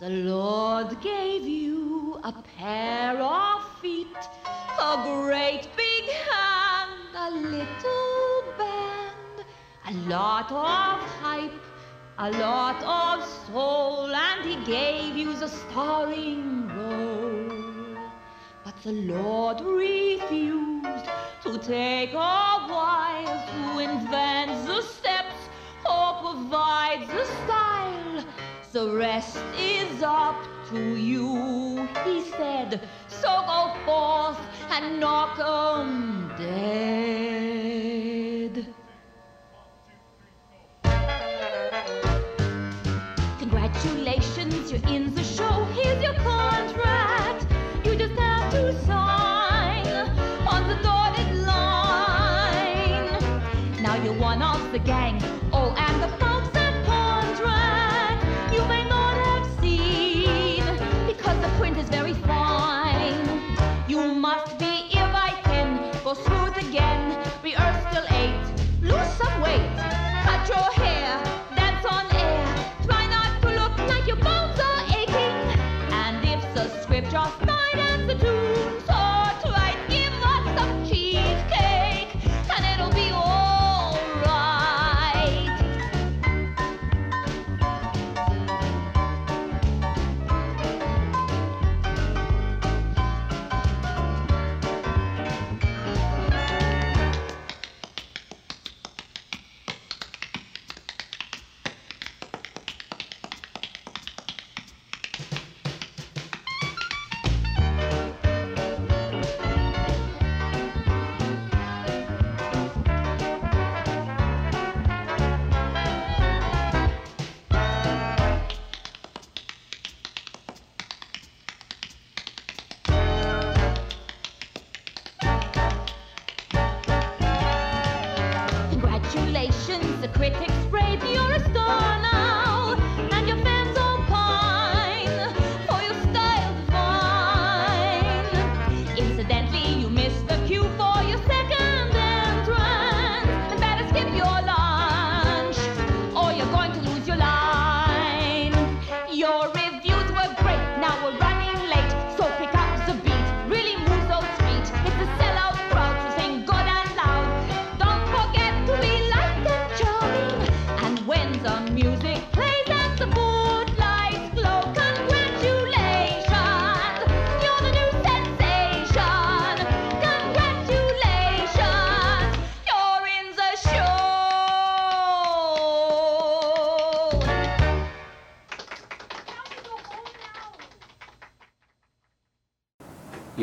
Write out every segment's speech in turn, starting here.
The Lord gave you a pair of feet, a great big hand, a little band, a lot of hype, a lot of soul, and He gave you the starring role. But the Lord refused to take a while to invent the steps or provide the style. The rest is up to you, he said. So go forth and knock 'em dead. Congratulations, you're in the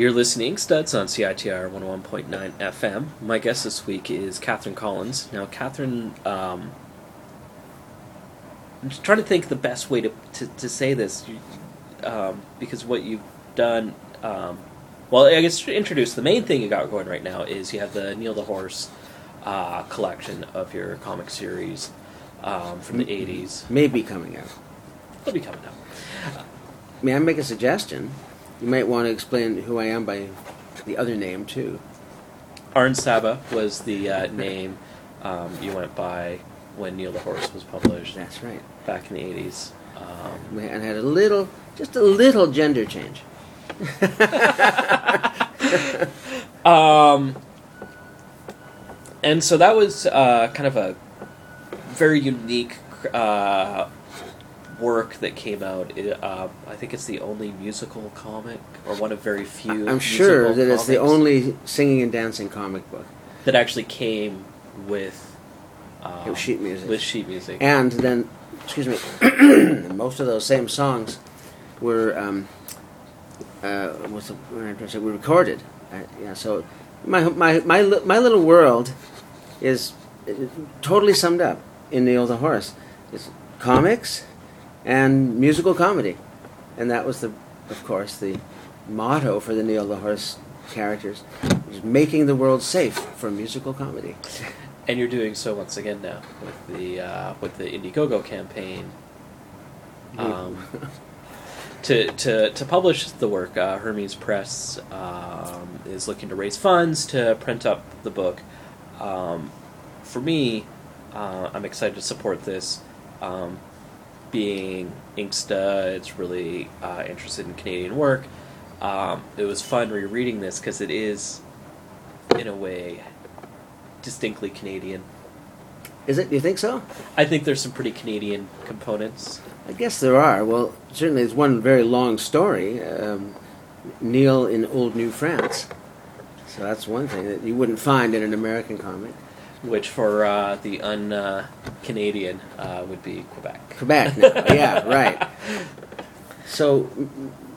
You're listening Studs on CITR 101.9 FM. My guest this week is Katherine Collins. Now, Katherine, um, I'm just trying to think the best way to, to, to say this um, because what you've done. Um, well, I guess to introduce the main thing you got going right now is you have the Neil the Horse uh, collection of your comic series um, from the 80s. Maybe coming out. They'll be coming out. May I make a suggestion? You might want to explain who I am by the other name too. Arn Saba was the uh, name um, you went by when Neil the Horse was published That's right. back in the 80s. Um, And had a little, just a little gender change. um, and so that was uh, kind of a very unique uh, work that came out. It, uh, I think it's the only musical comic, or one of very few. I'm sure that it's the only singing and dancing comic book. that actually came with um, With sheet music. With sheet music. And then, excuse me, most of those same songs were, um, uh, what's the, what I trying to were recorded. Uh, yeah, so my, my, my, my little world is totally summed up in Neil the Horse. It's comics and musical comedy. And that was, the, of course, the motto for the Neil the Horse characters, was making the world safe for musical comedy. And you're doing so once again now with the uh, with the Indiegogo campaign. Um, to, to, to publish the work, uh, Hermes Press um, is looking to raise funds to print up the book. Um, for me, uh, I'm excited to support this, um, being Inkstuds. It's really uh, interested in Canadian work. Um, it was fun rereading this because it is, in a way, distinctly Canadian. Is it? Do you think so? I think there's some pretty Canadian components. I guess there are. Well, certainly there's one very long story. Um, Neil in Old New France. So that's one thing that you wouldn't find in an American comic. Which for uh, the un uh, Canadian uh, would be Quebec. Quebec. Now. yeah, right. So,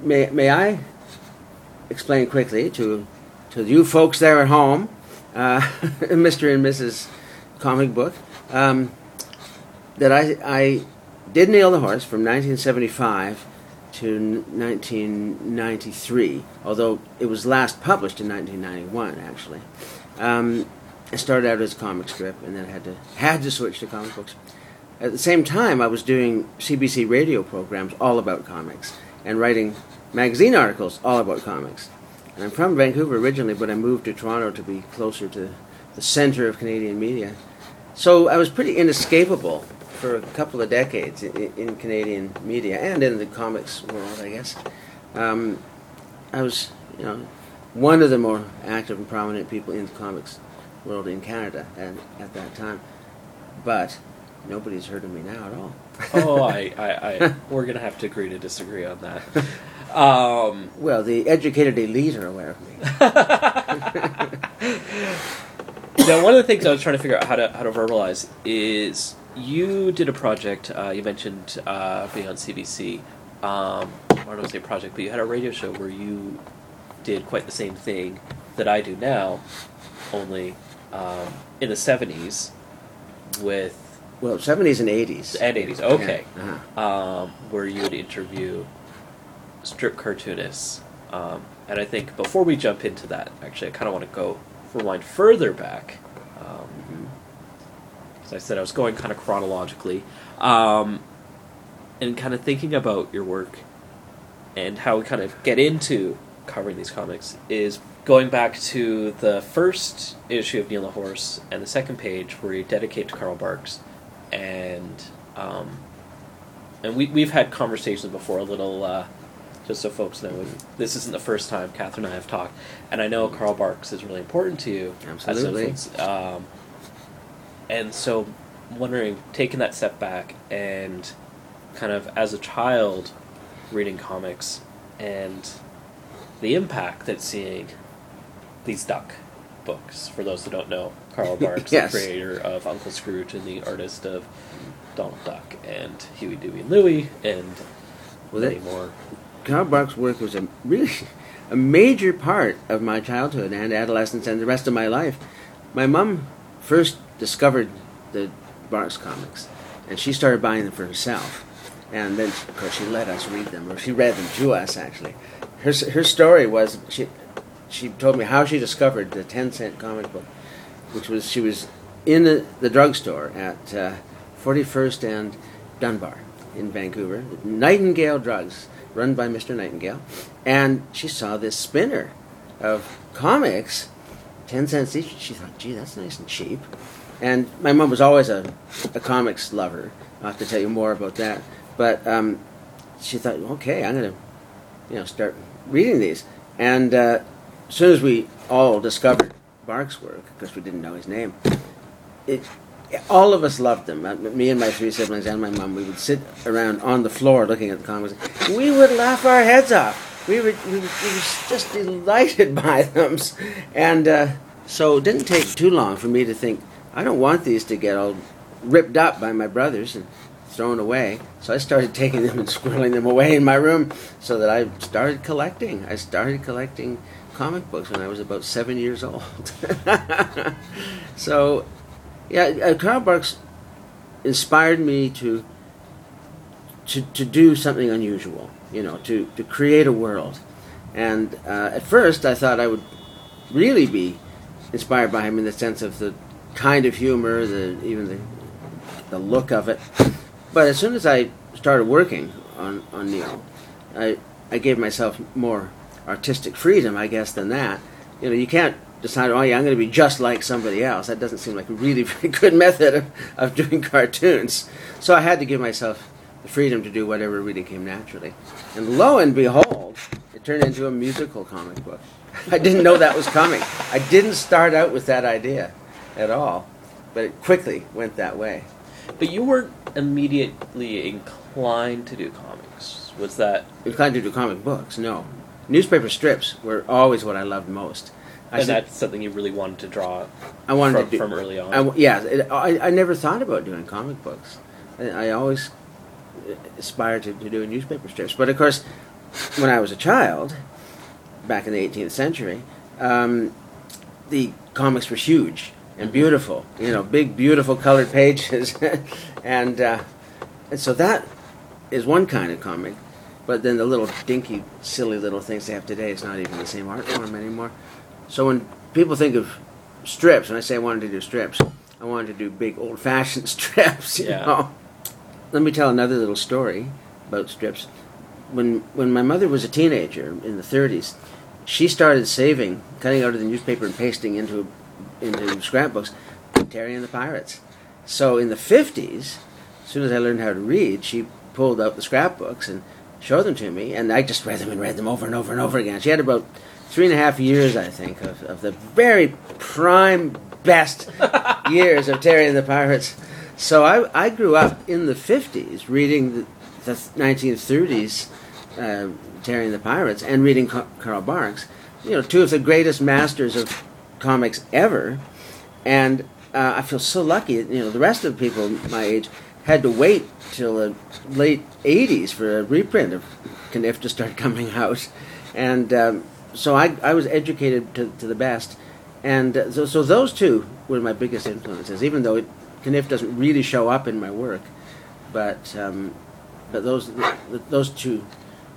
may may I explain quickly to to you folks there at home, uh, Mr. and Mrs. Comic Book, um, that I I did Neil the horse from 1975 to n- 1993, although it was last published in 1991 actually. Um, I started out as a comic strip and then had to had to switch to comic books. At the same time, I was doing CBC radio programs all about comics and writing magazine articles all about comics. And I'm from Vancouver originally, but I moved to Toronto to be closer to the center of Canadian media. So I was pretty inescapable for a couple of decades in, in Canadian media and in the comics world, I guess. Um, I was, you know, one of the more active and prominent people in the comics world in Canada at, at that time. But nobody's heard of me now at all. oh, I, I, I, we're gonna have to agree to disagree on that. Um, Well, the educated elite are aware of me. now, one of the things I was trying to figure out how to how to verbalize is you did a project. Uh, you mentioned uh, being on CBC. Um, I don't want to say project, but you had a radio show where you did quite the same thing that I do now, only um, in the seventies with Well, 70s and 80s. and eighties. Okay. Yeah, uh-huh. um, where you would interview strip cartoonists. Um, and I think before we jump into that, actually, I kind of want to go rewind further back. Um, as I said, I was going kind of chronologically. Um, and kind of thinking about your work and how we kind of get into covering these comics is going back to the first issue of Neil the Horse and the second page where you dedicate to Carl Barks and um, and we we've had conversations before a little uh, just so folks know this isn't the first time Katherine and I have talked and I know Carl Barks is really important to you Absolutely. um, and so wondering taking that step back and kind of as a child reading comics and the impact that seeing these duck books for those who don't know Carl Barks Yes. the creator of Uncle Scrooge and the artist of Donald Duck and Huey Dewey and Louie and Well, many more Carl Barks' work was a really a major part of my childhood and adolescence and the rest of my life. My mom first discovered the Barks comics, and she started buying them for herself. And then, of course, she let us read them, or she read them to us. Actually, her her story was she she told me how she discovered the ten cent comic book, which was she was in the, the drugstore at uh, 41st and Dunbar in Vancouver, Nightingale Drugs, run by Mr. Nightingale, and she saw this spinner of comics, ten cents each. She thought, "Gee, that's nice and cheap." And my mom was always a, a comics lover. I'll have to tell you more about that. But um, she thought, "Okay, I'm gonna, you know, start reading these." And uh, as soon as we all discovered Barks' work, because we didn't know his name, it, all of us loved them. Uh, Me and my three siblings and my mom, we would sit around on the floor looking at the comics. We would laugh our heads off. We, would, we, we were just delighted by them. And uh, so it didn't take too long for me to think, I don't want these to get all ripped up by my brothers and thrown away. So I started taking them and squirreling them away in my room so that I started collecting. I started collecting comic books when I was about seven years old. so, yeah, uh, Carl Barks inspired me to, to to do something unusual. You know, to to create a world. And uh, at first, I thought I would really be inspired by him in the sense of the kind of humor, the even the the look of it. But as soon as I started working on on Neil, I I gave myself more artistic freedom, I guess, than that. You know, you can't decide, oh yeah, I'm going to be just like somebody else. That doesn't seem like a really very good method of, of doing cartoons. So I had to give myself the freedom to do whatever really came naturally. And lo and behold, it turned into a musical comic book. I didn't know that was coming. I didn't start out with that idea at all, but it quickly went that way. But you weren't immediately inclined to do comics. Was that Inclined to do comic books? No. Newspaper strips were always what I loved most. I and said- that's something you really wanted to draw I wanted from, to do, from early on? I yeah, it, I, I never thought about doing comic books. I, I always aspired to, to doing newspaper strips. But of course, when I was a child, back in the 18th century, um, the comics were huge and beautiful. You know, big, beautiful colored pages, and uh, and so that is one kind of comic. But then the little dinky, silly little things they have today is not even the same art form anymore. So when people think of strips, when I say I wanted to do strips, I wanted to do big old-fashioned strips. You Yeah. know? Let me tell another little story about strips. When when my mother was a teenager in the 30s, she started saving, cutting out of the newspaper and pasting into into scrapbooks, Terry and the Pirates. So in the 50s, as soon as I learned how to read, she pulled out the scrapbooks and showed them to me, and I just read them and read them over and over and over again. She had about three and a half years, I think, of, of the very prime best years of Terry and the Pirates. So I, I grew up in the 50s reading the, the 1930s uh, Terry and the Pirates and reading Ca- Carl Barks, you know, two of the greatest masters of comics ever. And uh, I feel so lucky. You know, the rest of the people my age had to wait till the late '80s for a reprint of Caniff to start coming out, and um, so I, I was educated to, to the best. And uh, so, so those two were my biggest influences, even though it, Caniff doesn't really show up in my work. But um, but those those two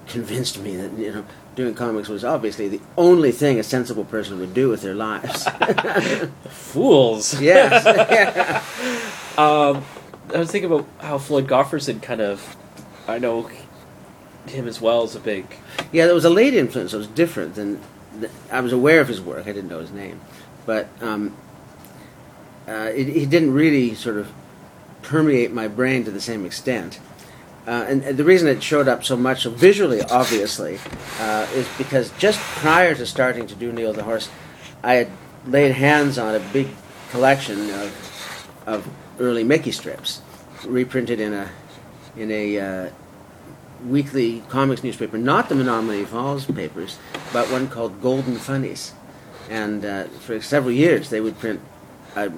convinced me that you know doing comics was obviously the only thing a sensible person would do with their lives. Fools. yes. Um, I was thinking about how Floyd Gottfredson kind of, I know him as well as a big. Yeah, there was a late influence. It was different than th- I was aware of his work. I didn't know his name, but um, uh, it, he didn't really sort of permeate my brain to the same extent. Uh, and, and the reason it showed up so much, so visually, obviously, uh, is because just prior to starting to do Neil the Horse, I had laid hands on a big collection of, of early Mickey strips, reprinted in a in a uh, weekly comics newspaper, not the Menomonee Falls papers, but one called Golden Funnies. And uh, for several years, they would print a, a,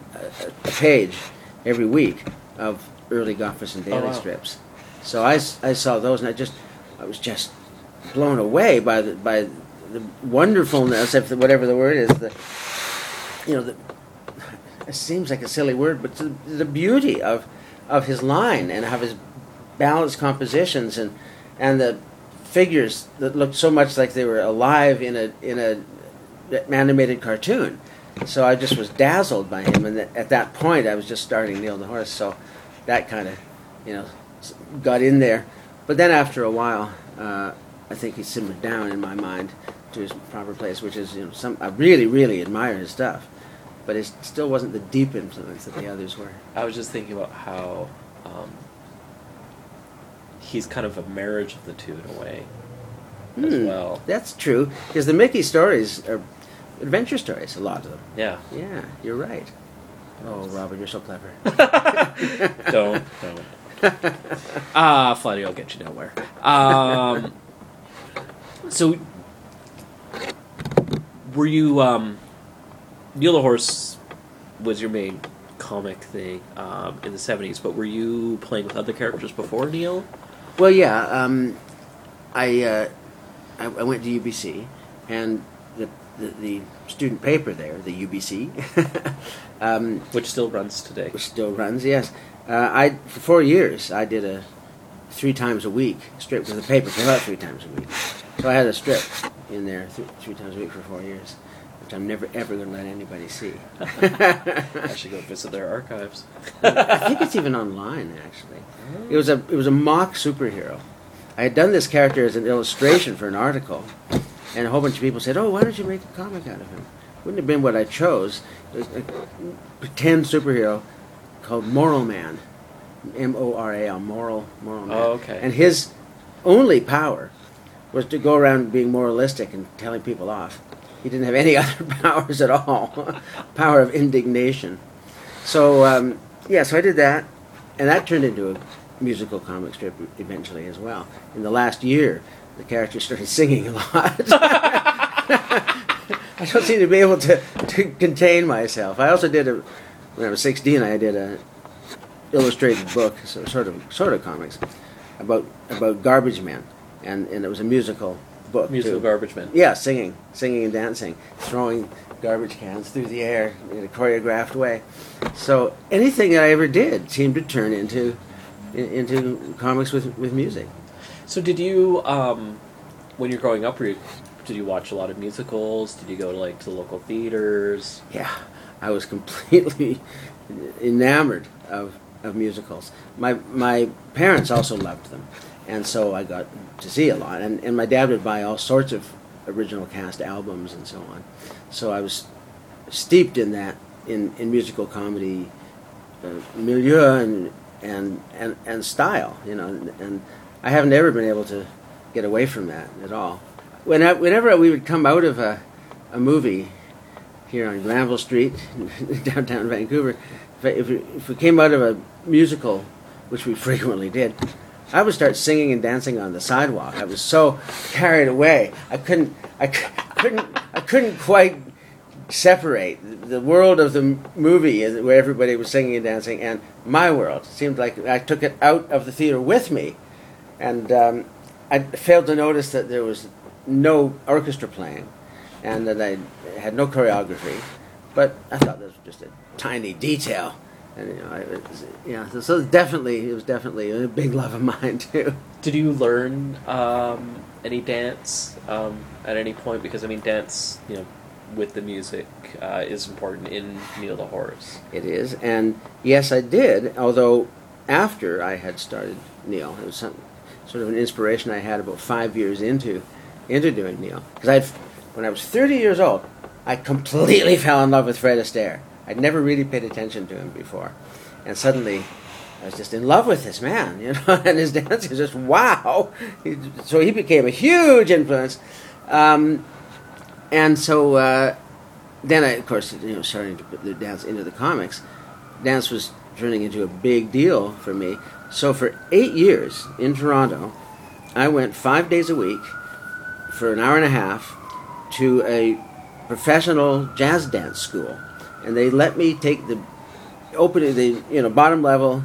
a page every week of early Gottfredson daily wow. strips. So I, I saw those, and I just I was just blown away by the by the wonderfulness, if the, whatever the word is, the you know the it seems like a silly word, but the, the beauty of of his line and of his balanced compositions and and the figures that looked so much like they were alive in a in a animated cartoon. So I just was dazzled by him, and at that point, I was just starting Neil the Horse. So that kind of, you know, got in there. But then after a while, uh, I think he simmered down in my mind to his proper place, which is, you know, some I really, really admire his stuff, but it still wasn't the deep influence that the others were. I was just thinking about how um, he's kind of a marriage of the two in a way as Hmm, well. That's true, because the Mickey stories are adventure stories, a lot of them. Yeah. Yeah, you're right. Oh, Robert, you're so clever. don't, don't. Ah, Flatty, I'll get you nowhere. Um, so, were you um, Neil the Horse was your main comic thing um, in the seventies, but were you playing with other characters before Neil? Well, yeah. Um, I, uh, I I went to UBC, and the the, the student paper there, the Ubyssey, um, Which still runs today. which still runs. Yes, uh, I for four years I did a three times a week strip because the paper came out three times a week. So I had a strip in there th- three times a week for four years, which I'm never ever going to let anybody see. I should go visit their archives. I think it's even online actually. It was a it was a mock superhero. I had done this character as an illustration for an article, and a whole bunch of people said, "Oh, why don't you make a comic out of him?" Wouldn't have been what I chose. It was a pretend superhero called Moral Man, M O R A L, moral, moral man. Oh, okay. And his only power was to go around being moralistic and telling people off. He didn't have any other powers at all. Power of indignation. So um, yeah, so I did that, and that turned into a musical comic strip eventually as well. In the last year, the character started singing a lot. I don't seem to be able to, to contain myself. I also did a when I was 16. I did a illustrated book, so sort of sort of comics about about garbage men, and and it was a musical book. Musical too. garbage man. Yeah, singing, singing and dancing, throwing garbage cans through the air in a choreographed way. So anything that I ever did seemed to turn into into comics with with music. So did you, um, when you're growing up, were you, did you watch a lot of musicals? Did you go to like to the local theaters? Yeah, I was completely enamored of, of musicals. My my parents also loved them, and so I got to see a lot. And, and my dad would buy all sorts of original cast albums and so on. So I was steeped in that in, in musical comedy uh, milieu and, and and and style, you know. And, and I haven't ever been able to get away from that at all. When I, whenever we would come out of a, a movie here on Granville Street, downtown Vancouver, if, we, if we came out of a musical, which we frequently did, I would start singing and dancing on the sidewalk. I was so carried away. I couldn't, I couldn't, I couldn't quite separate the world of the movie where everybody was singing and dancing and my world. It seemed like I took it out of the theater with me, and um, I failed to notice that there was no orchestra playing, and that I had no choreography. But I thought that was just a tiny detail, and you know, I, was, yeah. So, so definitely, it was definitely a big love of mine too. Did you learn um, any dance um, at any point? Because I mean, dance, you know, with the music uh, is important in Neil the Horse. It is, and yes, I did. Although after I had started Neil, it was some, sort of an inspiration I had about five years into into doing Neil. Because I, when I was thirty years old, I completely fell in love with Fred Astaire. I'd never really paid attention to him before, and suddenly. I was just in love with this man, you know, and his dance was just wow. He, so he became a huge influence, um, and so uh, then I, of course, you know, starting to put the dance into the comics, dance was turning into a big deal for me. So for eight years in Toronto, I went five days a week for an hour and a half to a professional jazz dance school, and they let me take the opening the you know bottom level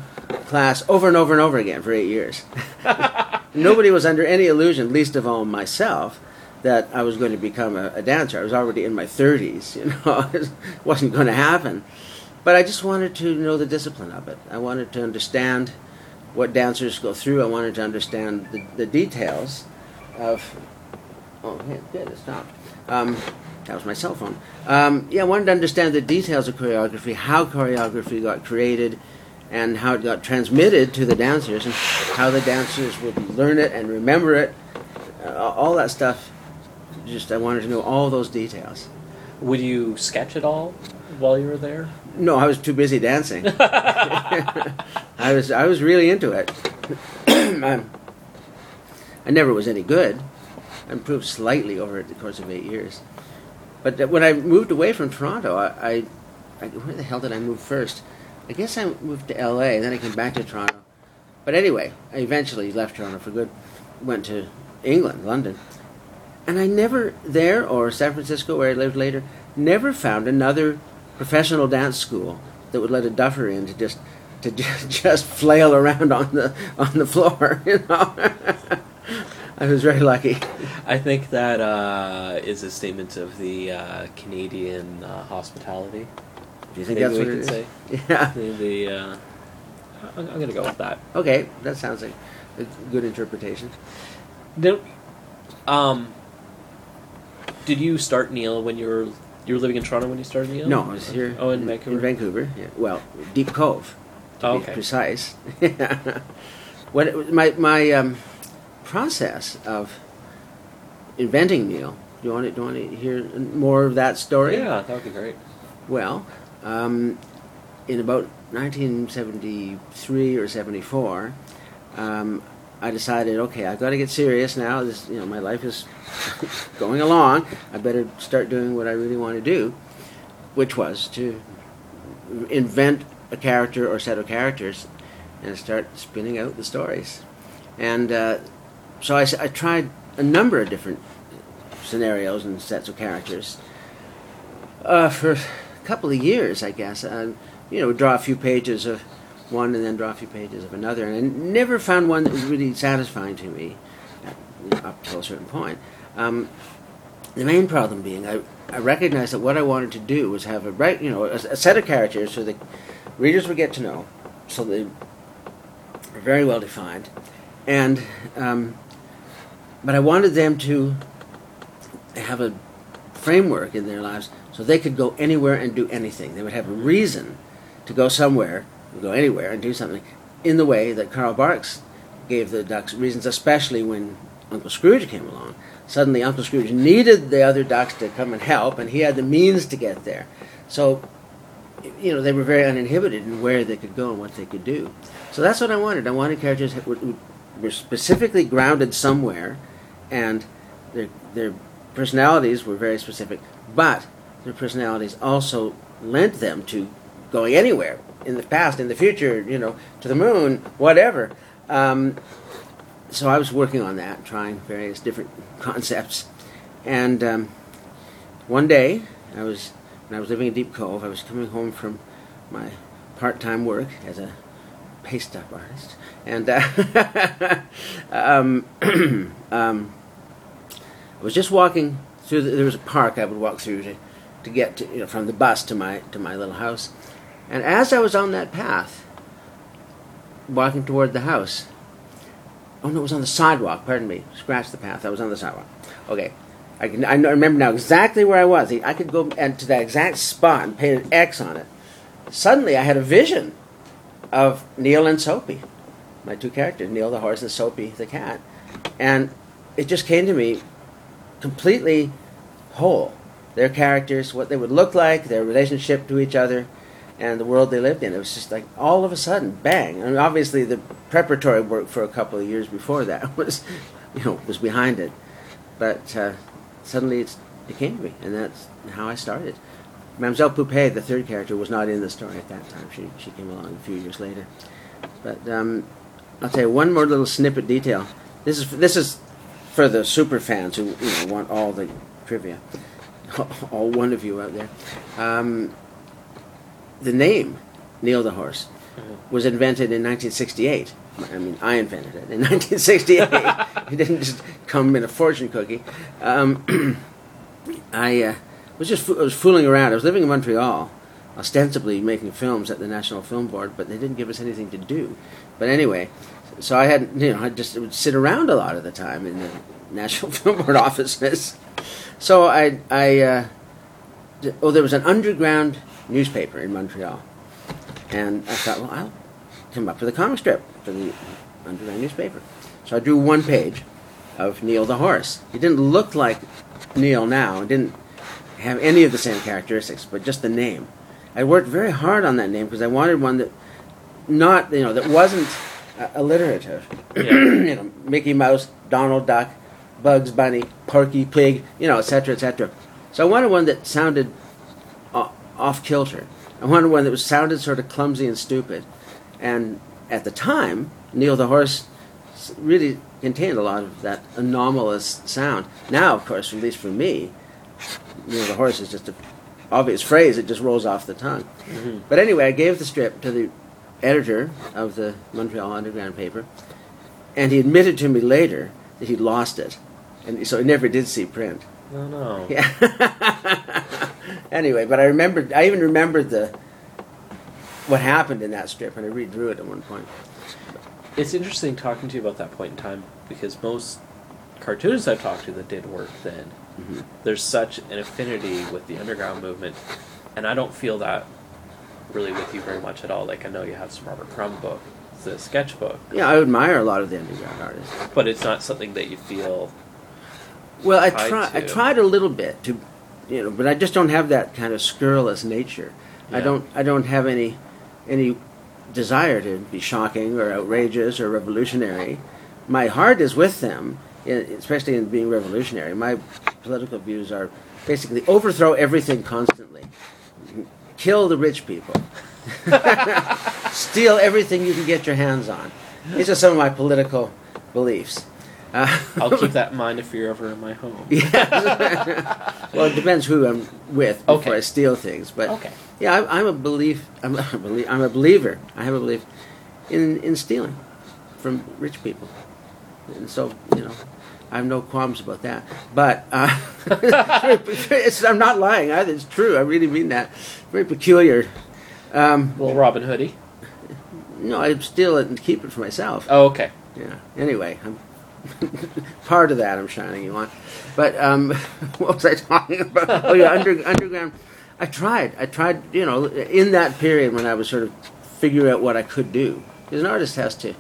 class over and over and over again for eight years. Nobody was under any illusion, least of all myself, that I was going to become a, a dancer. I was already in my 30s, you know, it wasn't going to happen. But I just wanted to know the discipline of it. I wanted to understand what dancers go through. I wanted to understand the, the details of. Oh, yeah, good, it stopped. Um, that was my cell phone. Um, yeah, I wanted to understand the details of choreography, how choreography got created, and how it got transmitted to the dancers, and how the dancers would learn it and remember it. Uh, all that stuff. Just I wanted to know all those details. Would you sketch at all while you were there? No, I was too busy dancing. I was I was really into it. I, I never was any good. I improved slightly over the course of eight years. But when I moved away from Toronto, I, I, I where the hell did I move first? I guess I moved to L.A. and Then I came back to Toronto. But anyway, I eventually left Toronto for good. Went to England, London, and I never there or San Francisco, where I lived later, never found another professional dance school that would let a duffer in to just to just, just flail around on the on the floor. You know, I was very lucky. I think that uh, is a statement of the uh, Canadian uh, hospitality. Do you think Maybe that's we what could it is? say. Yeah. The, the uh, I'm, I'm going to go with that. Okay, that sounds like a good interpretation. No, um, did you start Neil when you were you were living in Toronto when you started Neil? No, I was here. Oh, in Vancouver. In Vancouver, yeah. Well, Deep Cove, to Oh, be okay. precise. what it, my my um, process of inventing Neil. Do you want to, do you want to hear more of that story? Yeah, that would be great. Well, um, in about 1973 or 74, um, I decided, okay, I've got to get serious now. This, you know, my life is going along. I better start doing what I really want to do, which was to invent a character or set of characters and start spinning out the stories. And uh, so I tried a number of different scenarios and sets of characters uh, for a couple of years, I guess. Uh, you know, draw a few pages of one and then draw a few pages of another, and I never found one that was really satisfying to me at, up till a certain point. Um, the main problem being, I, I recognized that what I wanted to do was have a right, you know, a, a set of characters so the readers would get to know, so they are very well defined, and um, but I wanted them to have a framework in their lives so they could go anywhere and do anything. They would have a reason to go somewhere, go anywhere and do something in the way that Carl Barks gave the ducks reasons, especially when Uncle Scrooge came along. Suddenly, Uncle Scrooge needed the other ducks to come and help, and he had the means to get there. So, you know, they were very uninhibited in where they could go and what they could do. So that's what I wanted. I wanted characters that were, were specifically grounded somewhere, and their their personalities were very specific, but their personalities also lent them to going anywhere in the past, in the future, you know, to the moon, whatever. Um, so I was working on that, trying various different concepts, and um, one day I was when I was living in Deep Cove, I was coming home from my part-time work as a paste up artist, and uh, um, um, I was just walking through. The, there was a park I would walk through to, to get to, you know, from the bus to my to my little house, and as I was on that path, walking toward the house. Oh no, it was on the sidewalk. Pardon me. Scratch the path. I was on the sidewalk. Okay, I can. I remember now exactly where I was. I could go and to that exact spot and paint an X on it. Suddenly, I had a vision of Neil and Soapy, my two characters, Neil the horse and Soapy the cat, and it just came to me completely whole. Their characters, what they would look like, their relationship to each other, and the world they lived in. It was just like all of a sudden, bang! And obviously, the preparatory work for a couple of years before that was, you know, was behind it. But uh, suddenly, it came to me, and that's how I started. Mademoiselle Poupée, the third character, was not in the story at that time. She she came along a few years later. But um, I'll tell you one more little snippet detail. This is this is for the super fans who you know want all the trivia. All one of you out there. Um, the name Neil the Horse was invented in 1968. I mean, I invented it in 1968. it didn't just come in a fortune cookie. Um, I uh, was just I was fooling around. I was living in Montreal, ostensibly making films at the National Film Board, but they didn't give us anything to do. But anyway, so I had you know I just would sit around a lot of the time in the National Film Board offices. So I I uh, oh there was an underground newspaper in Montreal, and I thought well I'll come up with a comic strip for the underground newspaper. So I drew one page of Neil the horse. He didn't look like Neil now. It didn't have any of the same characteristics, but just the name. I worked very hard on that name because I wanted one that not you know that wasn't uh, alliterative. Yeah. you know, Mickey Mouse, Donald Duck, Bugs Bunny, Porky Pig, you know, etc., etc. So I wanted one that sounded off kilter. I wanted one that was sounded sort of clumsy and stupid. And at the time, Neil the Horse really contained a lot of that anomalous sound. Now, of course, at least for me, Neil the Horse is just an obvious phrase. It just rolls off the tongue. Mhm. But anyway, I gave the strip to the editor of the Montreal Underground paper, and he admitted to me later that he'd lost it, and so he never did see print. No, no. Yeah. anyway, but I remembered. I even remembered the what happened in that strip, and I redrew it at one point. It's interesting talking to you about that point in time because most cartoonists I've talked to that did work then, Mhm. there's such an affinity with the underground movement, and I don't feel that really with you very much at all. Like I know you have some Robert Crumb book, the sketchbook, Yeah, I admire a lot of the underground artists. but it's not something that you feel. Well, I Tried try. I tried a little bit to, you know, but I just don't have that kind of scurrilous nature. I don't. I don't have any any desire to be shocking or outrageous or revolutionary. My heart is with them, especially in being revolutionary. My political views are basically overthrow everything constantly, kill the rich people, steal everything you can get your hands on. These are some of my political beliefs. Uh, I'll keep that in mind if you're ever in my home. Well, it depends who I'm with before Okay. I steal things. But Okay. yeah, I'm, I'm a belief. I'm a, belie- I'm a believer. I have a belief in in stealing from rich people, and so you know, I have no qualms about that. But uh, it's, I'm not lying either. It's true. I really mean that. Very peculiar. Um, Little Robin Hoodie. no, I steal it and keep it for myself. Oh, okay. Yeah. Anyway, I'm part of that I'm shining you on. But um, what was I talking about? Oh yeah, under, underground. I tried. I tried. You know, in that period when I was sort of figuring out what I could do, because an artist has to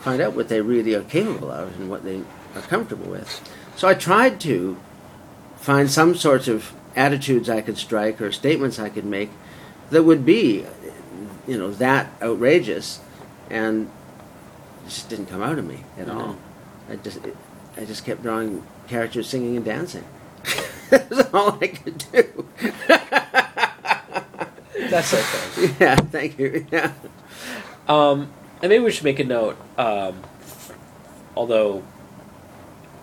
find out what they really are capable of and what they are comfortable with. So I tried to find some sorts of attitudes I could strike or statements I could make that would be, you know, that outrageous, and it just didn't come out of me at all. I just, it, I just kept drawing characters singing and dancing. That's all I could do. That's okay. yeah, thank you. Yeah. Um, and maybe we should make a note. Um, although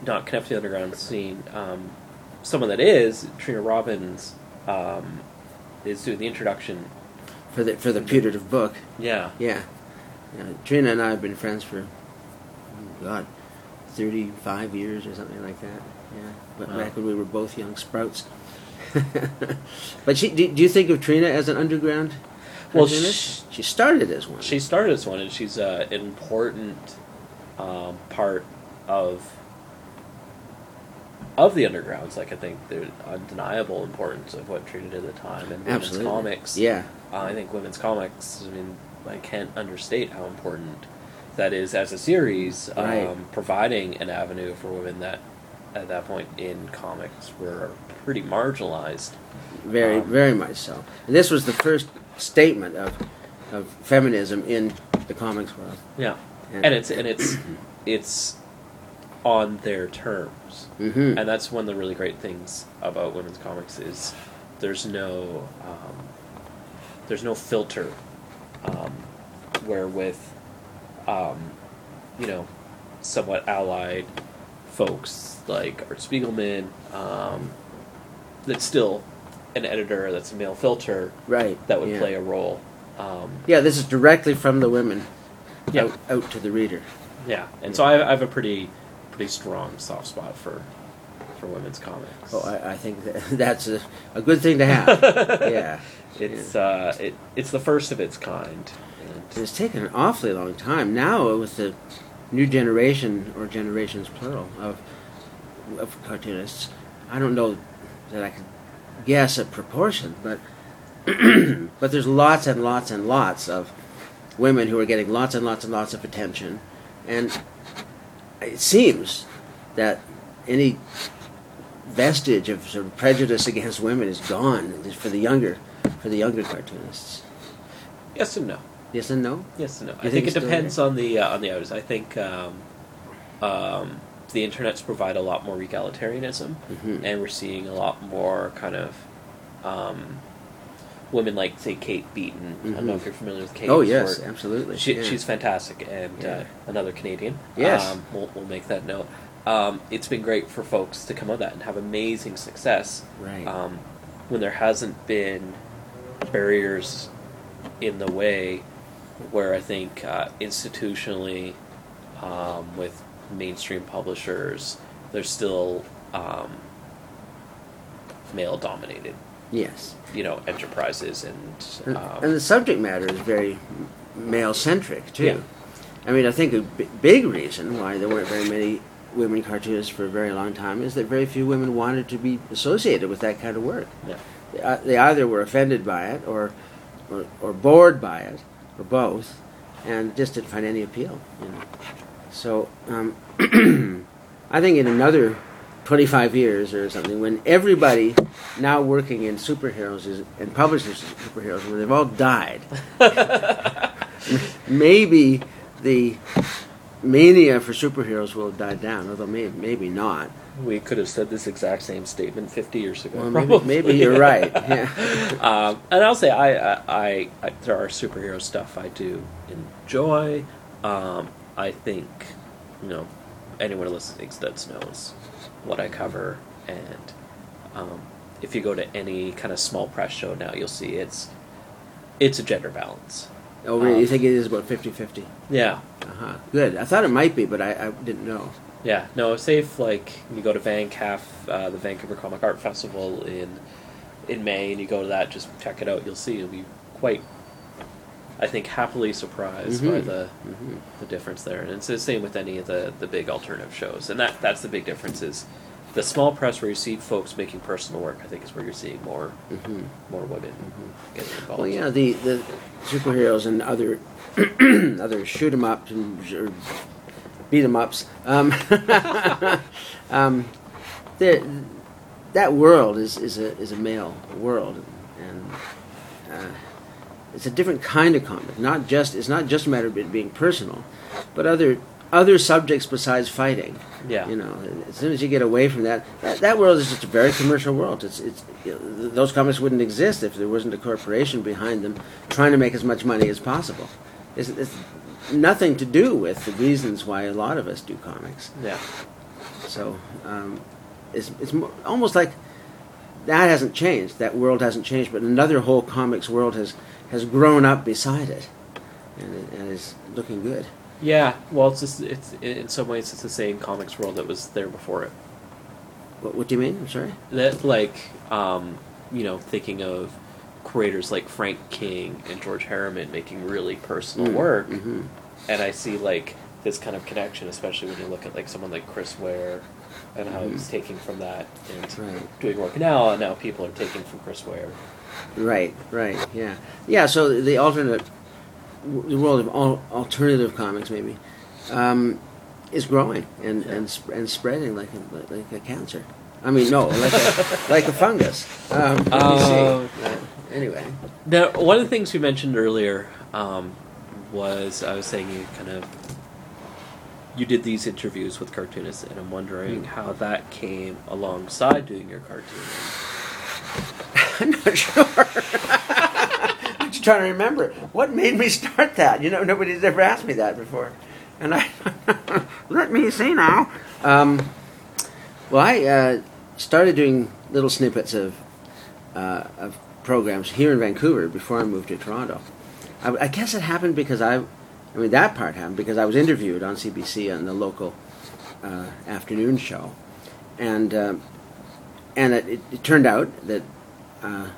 not connected to the underground scene, um, someone that is Trina Robbins um, is doing the introduction. For the for the putative book. Yeah, Yeah. yeah. Trina and I have been friends for, oh God, thirty five years or something like that. Yeah. But Wow. back when we were both young sprouts. but she, do, do you think of Trina as an underground? Well, cartoonist? she started as one. she started as one, and she's uh, an important um, part of of the undergrounds. Like I think the undeniable importance of what Trina did at the time and women's Absolutely. comics. Yeah. Uh, I think women's comics. I mean, I can't understate how important that is as a series, um, Right. providing an avenue for women that, at that point in comics, were pretty marginalized. Very, Um, very much so. And this was the first statement of, of feminism in the comics world. Yeah, And- and it's and it's it's on their terms, Mm-hmm. and that's one of the really great things about women's comics is there's no um, there's no filter um, where with um, you know somewhat allied folks like Art Spiegelman um, that's still an editor that's a male filter Right. that would yeah. play a role um, Yeah, this is directly from the women Yeah. out, out to the reader. Yeah, and so I, I have a pretty pretty strong soft spot for for women's comics. Oh, I, I think that, that's a, a good thing to have. yeah. it's uh, it it's the first of its kind. And It's taken an awfully long time now with the new generation or generations plural of of cartoonists. I don't know that I could guess a proportion, but but there's lots and lots and lots of women who are getting lots and lots and lots of attention, and it seems that any vestige of sort of prejudice against women is gone for the younger for the younger cartoonists. yes and no. Yes and no. Yes and no. You I think think, it depends there? on the uh, on the artist. I think um, um, the internets provide a lot more egalitarianism, Mhm. and we're seeing a lot more kind of um, women like say Kate Beaton. I don't know if you're familiar with Kate. Oh yes, work. absolutely. She, yeah. She's fantastic, and Yeah. uh, another Canadian. Yes. um, we'll, we'll make that note. Um, it's been great for folks to come of that and have amazing success. right. Um, when there hasn't been barriers in the way, where I think uh, institutionally, um, with mainstream publishers, there's still um, male dominated, yes, you know, enterprises and. and, Um, and the subject matter is very male centric too. Yeah. I mean, I think a b- big reason why there weren't very many women cartoonists for a very long time is that very few women wanted to be associated with that kind of work. yeah. They, uh, they either were offended by it or, or or bored by it or both, and just didn't find any appeal. You know. So um, I think in another 25 years or something, when everybody now working in superheroes is, and publishers of superheroes, when they've all died, maybe the mania for superheroes will have died down, although maybe, maybe not. We could have said this exact same statement 50 years ago. Well, maybe, maybe you're right. Yeah. um, and I'll say I, I, I, there are superhero stuff I do enjoy. Um, I think you know anyone who listening to this knows what I cover, and um, if you go to any kind of small press show now, you'll see it's it's a gender balance. Oh, really? Um, you think it is about 50-50? Yeah, Uh-huh. Good. I thought it might be, but I, I didn't know. yeah. No, say if like you go to VanCaf, uh, the Vancouver Comic Art Festival in in May, and you go to that, just check it out. You'll see it'll be quite, I think, happily surprised by Mhm. the hmm the difference there. And it's the same with any of the, the big alternative shows. And that that's the big difference is the small press where you see folks making personal work, I think is where you're seeing more hmm more women getting involved. Well, yeah, the, the superheroes and other other shoot 'em ups and or beat 'em ups. Um, um, that world is, is a is a male world, and uh, it's a different kind of comic. Not just it's not just a matter of it being personal, but other other subjects besides fighting. Yeah. You know, as soon as you get away from that, that, that world is just a very commercial world. It's, it's, you know, those comics wouldn't exist if there wasn't a corporation behind them trying to make as much money as possible. It's, it's nothing to do with the reasons why a lot of us do comics. Yeah. So um, it's, it's mo- almost like that hasn't changed. That world hasn't changed, but another whole comics world has, has grown up beside it and, it- and is looking good. Yeah. Well, it's just it's in some ways it's the same comics world that was there before it. What, what do you mean? I'm sorry? That like um, you know thinking of creators like Frank King and George Herriman making really personal Mm, work. mhm. and I see like this kind of connection, especially when you look at like someone like Chris Ware and how he's taking from that and Mm-hmm. Right. doing work now, and now people are taking from Chris Ware. Right, right, yeah, yeah. So the alternate, the world of al- alternative comics, maybe, um, is growing and and sp- and spreading like a, like a cancer. I mean, no, like a like a fungus. Um, see. Uh, anyway, Now, one of the things we mentioned earlier um, was I was saying you kind of you did these interviews with cartoonists, and I'm wondering Hmm. how that came alongside doing your cartoon. I'm not sure. I'm just trying to remember what made me start that. You know, nobody's ever asked me that before, and I let me see now. Um, well, I uh, started doing little snippets of uh, of programs here in Vancouver before I moved to Toronto. I, I guess it happened because I, I mean, that part happened because I was interviewed on CBC on the local uh, afternoon show, and uh, and it, it, it turned out that uh,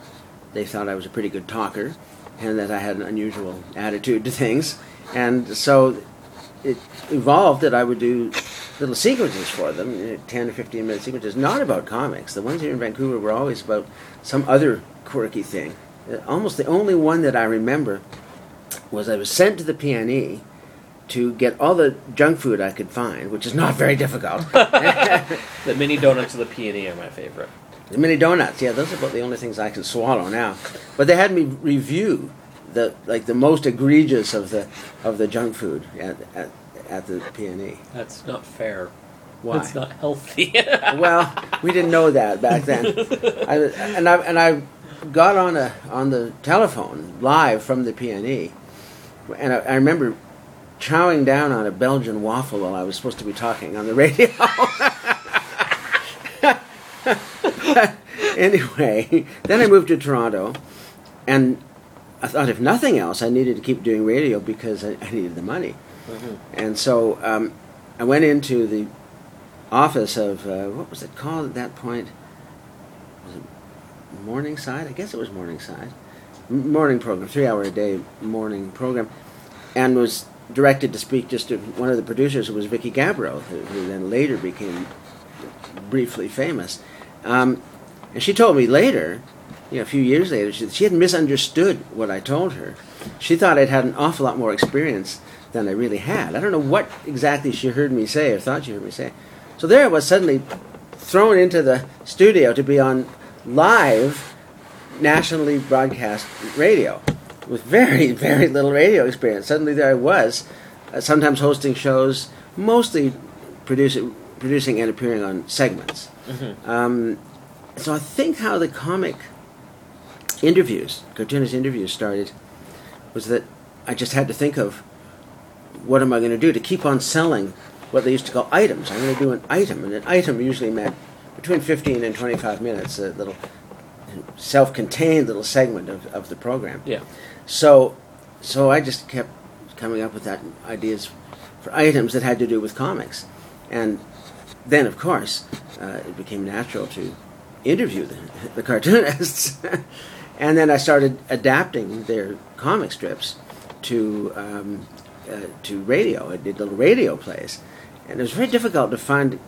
they thought I was a pretty good talker, and that I had an unusual attitude to things, and so it evolved that I would do little sequences for them, you know, ten or fifteen minute sequences, not about comics. The ones here in Vancouver were always about some other quirky thing. Uh, Almost the only one that I remember was I was sent to the PNE to get all the junk food I could find, which is not very difficult. The mini donuts of the PNE are my favorite. The mini donuts, yeah, those are about the only things I can swallow now. But they had me review the like the most egregious of the of the junk food at at, at the PNE. That's not fair. Why? It's not healthy. well, we didn't know that back then. I, and I and I got on a on the telephone live from the PNE, and I, I remember chowing down on a Belgian waffle while I was supposed to be talking on the radio. anyway, then I moved to Toronto, and I thought if nothing else, I needed to keep doing radio because I, I needed the money. And so um, I went into the office of uh, what was it called at that point? Was it Morningside? I guess it was Morningside. M- morning program, three hour a day morning program, and was directed to speak just to one of the producers, who was Vicki Gabereau, who, who then later became briefly famous. Um, and she told me later, you know, a few years later, she, she had misunderstood what I told her. She thought I'd had an awful lot more experience than I really had. I don't know what exactly she heard me say or thought she heard me say. So there I was suddenly thrown into the studio to be on live nationally broadcast radio with very, very little radio experience. Suddenly there I was, uh, sometimes hosting shows, mostly producing, producing and appearing on segments. Um, so I think how the comic interviews, cartoonist interviews started, was that I just had to think of what am I going to do to keep on selling what they used to call items. I'm going to do an item, and an item usually meant between 15 and 25 minutes, a little self-contained little segment of, of the program. Yeah. So, so I just kept coming up with that ideas for items that had to do with comics, and then of course uh, it became natural to interview the, the cartoonists, and then I started adapting their comic strips to um, uh, to radio. I did little radio plays, and it was very difficult to find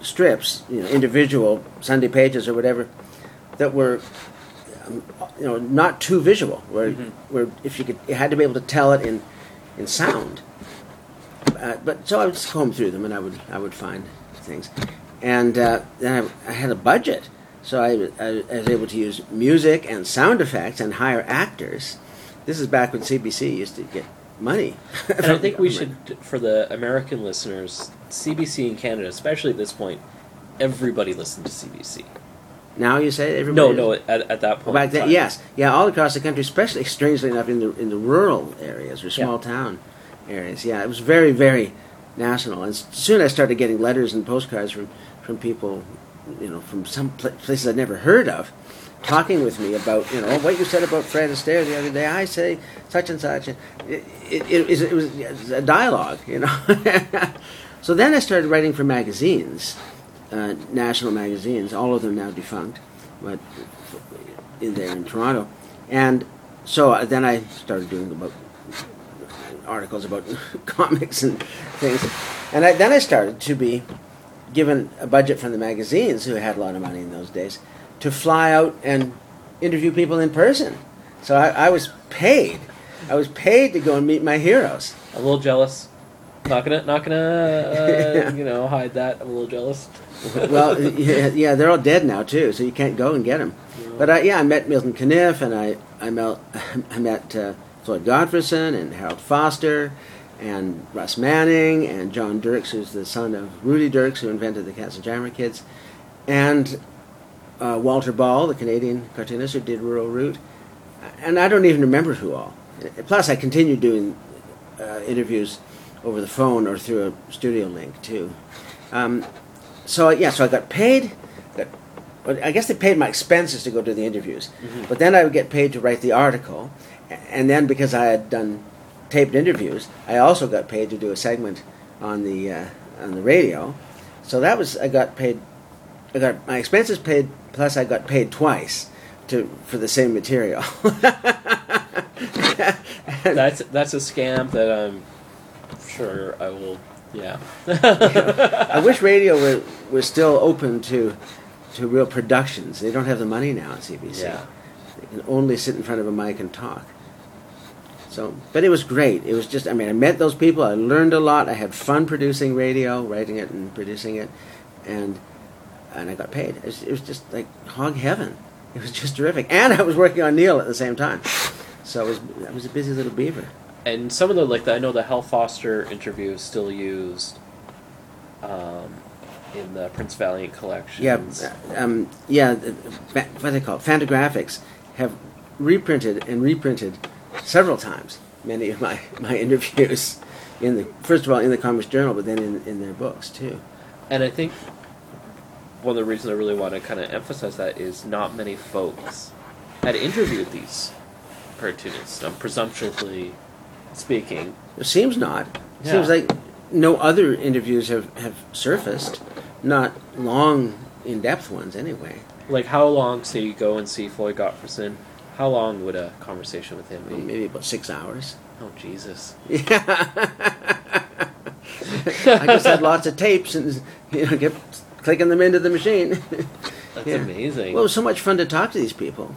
strips, you know, individual Sunday pages or whatever, that were um, you know not too visual. Where where if you could, you had to be able to tell it in in sound. Uh, but so I would comb through them, and I would I would find things, and uh, then I, I had a budget, so I, I, I was able to use music and sound effects and hire actors. This is back when CBC used to get money. And I think we should, for the American listeners, CBC in Canada, especially at this point, everybody listened to CBC. Now you say everybody. No, no, at, at that point. Back then, yes, yeah, all across the country, especially strangely enough in the in the rural areas or small town areas. Yeah, it was very very national. And soon I started getting letters and postcards from from people, you know, from some pla places I'd never heard of, talking with me about you know what you said about Fred Astaire the other day. I say such and such. It, it, it, was- it was a dialogue, you know. so then I started writing for magazines, uh, national magazines, all of them now defunct, but in there in Toronto, and so uh, then I started doing about articles about comics and things, and I, then I started to be given a budget from the magazines, who had a lot of money in those days, to fly out and interview people in person. So I, I was paid. I was paid to go and meet my heroes. I'm a little jealous. Not gonna, not gonna, uh, you know, hide that. I'm a little jealous. well, yeah, yeah, they're all dead now too, so you can't go and get them. But I, yeah, I met Milton Caniff, and I I met I met uh, Floyd Gottfredson and Harold Foster, and Russ Manning and John Dirks, who's the son of Rudy Dirks, who invented the Katzenjammer Kids, and uh, Walter Ball, the Canadian cartoonist who did Rural Route, and I don't even remember who all. Plus, I continued doing uh, interviews over the phone or through a studio link too. Um, so yeah, so I got paid. Got, I guess they paid my expenses to go do the interviews, but then I would get paid to write the article, and then because I had done taped interviews, I also got paid to do a segment on the uh, on the radio. So that was I got paid. I got my expenses paid plus I got paid twice to for the same material. That's that's a scam that I'm sure I will. Yeah. I wish radio were, was still open to to real productions. They don't have the money now at CBC. Yeah. They can only sit in front of a mic and talk. So, but it was great. It was just, I mean, I met those people. I learned a lot. I had fun producing radio, writing it and producing it, and and I got paid. It was, it was just like hog heaven. It was just terrific. And I was working on Neil at the same time, so I was I was a busy little beaver. and some of the like the, I know the Hal Foster interview is still used um, in the Prince Valiant collection. Yeah, um, yeah. What they call it, Fantagraphics have reprinted and reprinted several times many of my, my interviews in the first of all in the Comics Journal, but then in, in their books too. And I think one of the reasons I really want to kind of emphasize that is not many folks had interviewed these cartoonists. I'm presumptuously speaking. It seems not. It Yeah. seems like no other interviews have, have surfaced, not long in depth ones anyway. Like, how long, say you go and see Floyd Gottfredson, how long would a conversation with him be? Maybe about six hours. Oh, Jesus. Yeah. I just had lots of tapes and you know kept clicking them into the machine. That's Yeah. amazing. Well, it was so much fun to talk to these people,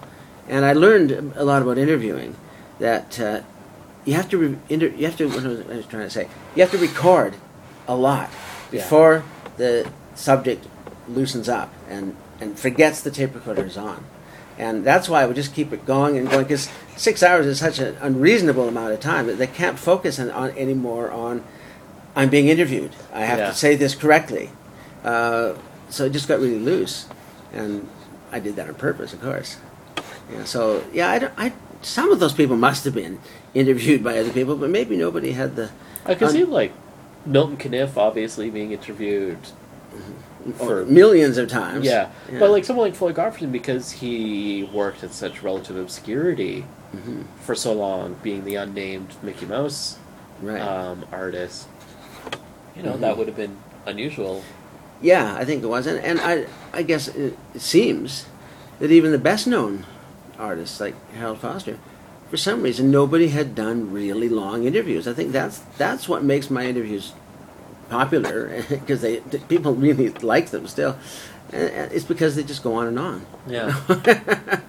and I learned a lot about interviewing. That uh, you have to re- inter- you have to what was I was trying to say you have to record a lot Yeah. before the subject loosens up and, and forgets the tape recorder is on. And that's why I would just keep it going and going because six hours is such an unreasonable amount of time that they can't focus on, on anymore on I'm being interviewed. I have Yeah. to say this correctly. Uh, so it just got really loose, and I did that on purpose, of course. Yeah. So yeah, I, I some of those people must have been interviewed by other people, but maybe nobody had the I can Un- see like Milton Caniff obviously being interviewed or for millions of times. yeah. Yeah. but like someone like Floyd Gottfredson because he worked in such relative obscurity Mhm. for so long, being the unnamed Mickey Mouse right. um, artist. You know Mhm. that would have been unusual. Yeah, I think it was, and, and I I guess it, it seems that even the best known artists like Harold Foster, for some reason nobody had done really long interviews. I think that's that's what makes my interviews popular because they people really like them still. It's because they just go on and on. Yeah.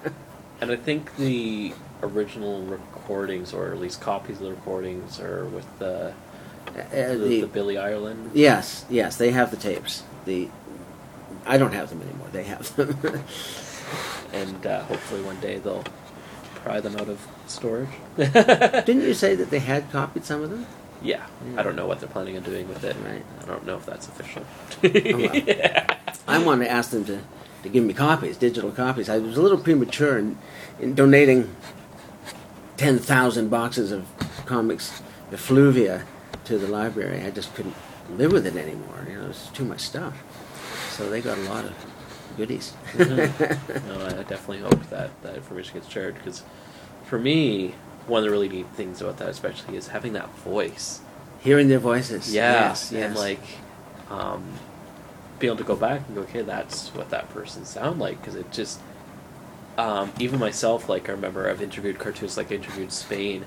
And I think the original recordings, or at least copies of the recordings, are with the Uh, the, the- the Billy Ireland. yes, yes, they have the tapes. The I don't have them anymore. They have them. and uh, hopefully one day they'll pry them out of storage. Didn't you say that they had copied some of them? Yeah, I don't know what they're planning on doing with it. Right. I don't know if that's official. well. I wanted to ask them to, to give me copies, digital copies. I was a little premature in, in donating 10,000 boxes of comics effluvia to the library. I just couldn't live with it anymore. You know, it's too much stuff. So they got a lot of goodies. Mhm. no, I definitely hope that that information gets shared because, for me, one of the really neat things about that, especially, is having that voice. Hearing their voices. Yeah, Yes, and like, um, be able to go back and go, okay, that's what that person sound like because it just, um, even myself, like I remember I've interviewed cartoons, like I interviewed Spain,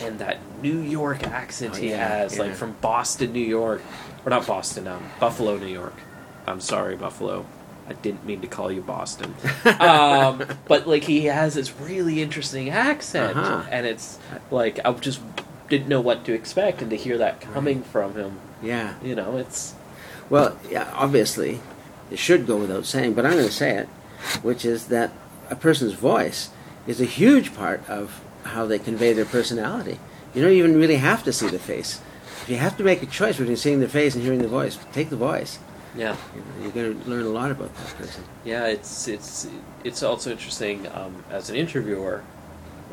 and that New York accent Oh, he yeah, has, yeah. like from Boston, New York, or not Boston, um, Buffalo, New York. I'm sorry, Buffalo. I didn't mean to call you Boston. um, but like he has this really interesting accent, Uh-huh. and it's like I just didn't know what to expect, and to hear that coming from him, yeah. you know, it's Well, yeah, obviously, it should go without saying, but I'm going to say it, which is that a person's voice is a huge part of how they convey their personality. You don't even really have to see the face. If you have to make a choice between seeing the face and hearing the voice, take the voice. Yeah, you're going to learn a lot about that person. yeah. It's it's it's also interesting um, as an interviewer,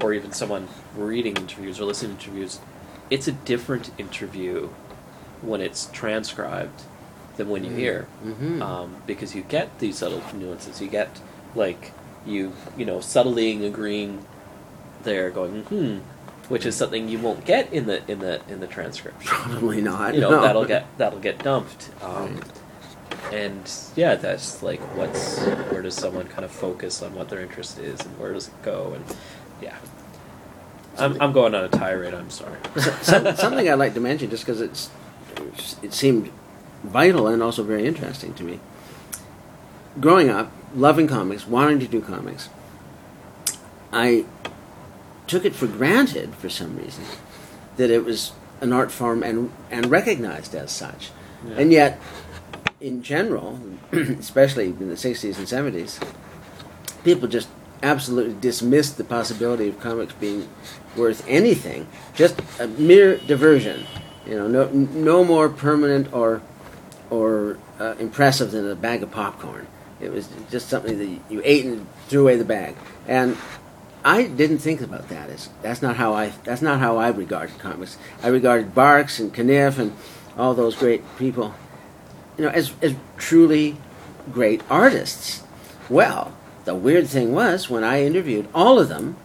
or even someone reading interviews or listening to interviews. It's a different interview when it's transcribed than when you hear. Mm-hmm. um, because you get these subtle nuances. You get like you you know subtly agreeing there, going hmm, which is something you won't get in the in the in the transcription. Probably not. You know no. that'll get that'll get dumped. Um, and yeah, that's like what's where does someone kind of focus on what their interest is and where does it go and yeah. I'm, I'm going on a tirade. I'm sorry. Something I'd like to mention, just because it's it seemed vital and also very interesting to me. Growing up, loving comics, wanting to do comics, I took it for granted for some reason that it was an art form and and recognized as such, Yeah. and yet, in general, especially in the '60s and '70s, people just absolutely dismissed the possibility of comics being worth anything, just a mere diversion. You know, no no more permanent or or uh, impressive than a bag of popcorn. It was just something that you ate and threw away the bag. And I didn't think about that. As, that's not how I that's not how I regarded comics. I regarded Barks and Caniff and all those great people, you know, as as truly great artists. Well, the weird thing was when I interviewed all of them,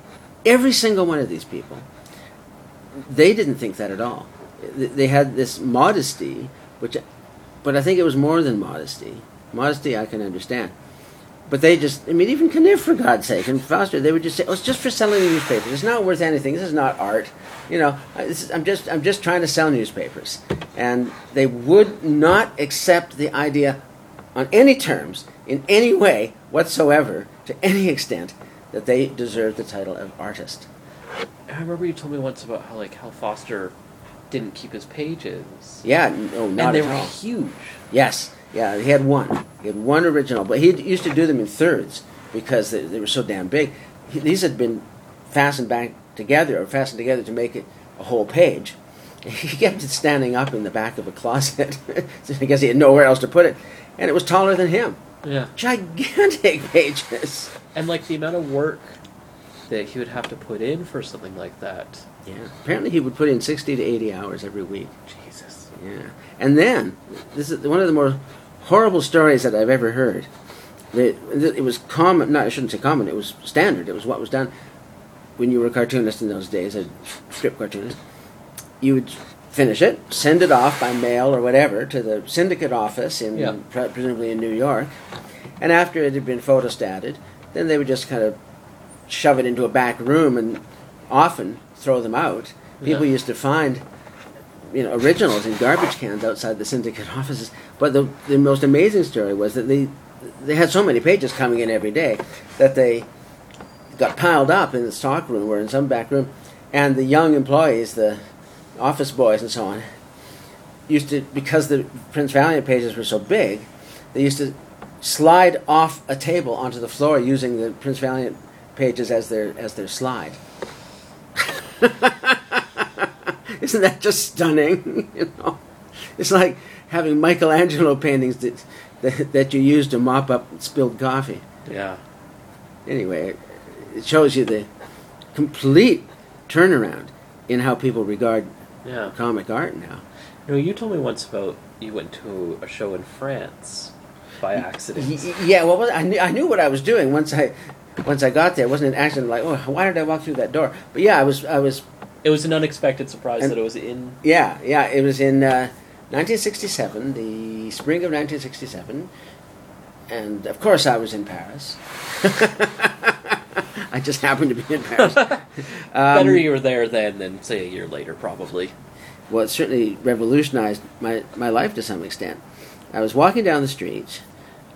every single one of these people, they didn't think that at all. They had this modesty, which, but I think it was more than modesty. Modesty I can understand, but they just, I mean, even Caniff, for God's sake, and Foster, they would just say, "Oh, it's just for selling the newspapers. It's not worth anything. This is not art." You know, is, I'm just, I'm just trying to sell newspapers, and they would not accept the idea, on any terms, in any way whatsoever, to any extent, that they deserved the title of artist. I remember you told me once about how like Hal Foster didn't keep his pages. Yeah, no, oh, not and they at were all. huge. Yes, yeah, he had one. He had one original, but he used to do them in thirds because they, they were so damn big. He, these had been fastened back together or fastened together to make it a whole page. He kept it standing up in the back of a closet because he had nowhere else to put it, and it was taller than him. Yeah. Gigantic pages. And like the amount of work that he would have to put in for something like that. Yeah. Apparently, he would put in sixty to eighty hours every week. Jesus. Yeah. And then, this is one of the more horrible stories that I've ever heard. The, it was common, no, I shouldn't say common, it was standard. It was what was done when you were a cartoonist in those days, a strip cartoonist. You would finish it, send it off by mail or whatever to the syndicate office in Yeah. pre- presumably in New York. And after it had been photostated, then they would just kind of shove it into a back room and often throw them out. People Yeah. used to find you know originals in garbage cans outside the syndicate offices. But the the most amazing story was that they they had so many pages coming in every day that they got piled up in the stock room or in some back room, and the young employees, the office boys and so on, used to because the Prince Valiant pages were so big, they used to slide off a table onto the floor using the Prince Valiant pages as their as their slide. Isn't that just stunning? you know, it's like having Michelangelo paintings that, that that you use to mop up spilled coffee. Yeah. Anyway, it- shows you the complete turnaround in how people regard Yeah. comic art now. You know, you told me once about you went to a show in France by accident. Yeah, well, I knew, I knew what I was doing once I once I got there. It wasn't an accident like, oh, why did I walk through that door? But yeah, I was I was It was an unexpected surprise that it was in. yeah yeah. It was in uh, 1967, the spring of 1967, and of course I was in Paris. I just happened to be in Paris. Um, Better you were there then than say a year later, probably. well, it certainly revolutionized my, my life to some extent. I was walking down the street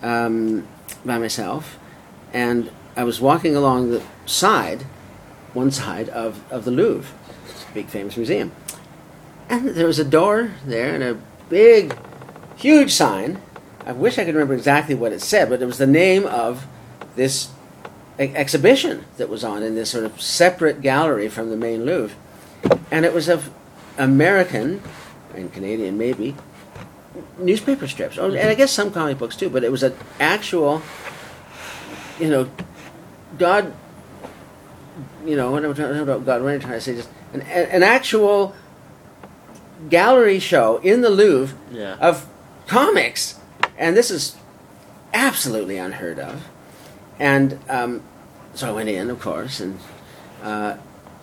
um, by myself, and I was walking along the side, one side of, of the Louvre, big famous museum. And there was a door there and a big, huge sign. I wish I could remember exactly what it said, but it was the name of this exhibition that was on in this sort of separate gallery from the main Louvre. And it was of American and Canadian maybe newspaper strips, oh, and I guess some comic books too. But it was an actual, you know, God, you know, what am I trying, what God, what am I trying to say? Just an, an actual gallery show in the Louvre Yeah. of comics, and this is absolutely unheard of. And um, so I went in, of course, and uh,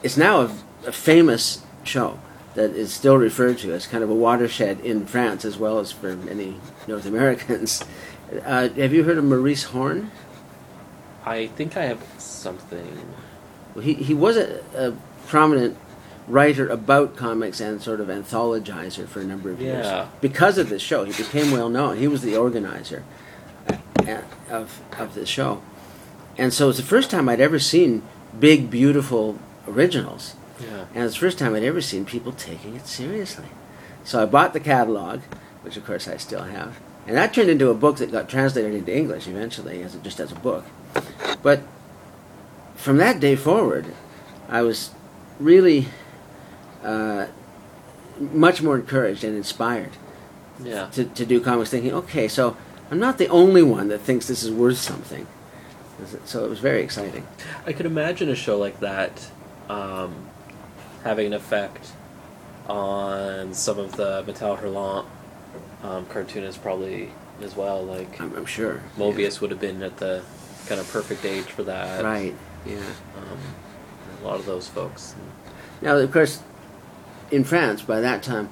it's now a, a famous show that is still referred to as kind of a watershed in France as well as for many North Americans. Uh, have you heard of Maurice Horn? I think I have something. Well, he, he was a, a prominent writer about comics and sort of anthologizer for a number of years. Yeah. Because of this show, he became well known. He was the organizer uh, of, of this show. And so it's the first time I'd ever seen big, beautiful originals. Yeah. And it's the first time I'd ever seen people taking it seriously. So I bought the catalog, which of course I still have. And that turned into a book that got translated into English eventually, as a, just as a book. But from that day forward, I was really uh, much more encouraged and inspired Yeah. to, to do comics, thinking, okay, so I'm not the only one that thinks this is worth something. So it was very exciting. I could imagine a show like that um, having an effect on some of the Metal Hurlant um, cartoonists, probably as well. Like I'm, I'm sure. Moebius would have been at the kind of perfect age for that. Right. Yeah. Um, a lot of those folks. Now, of course, in France by that time,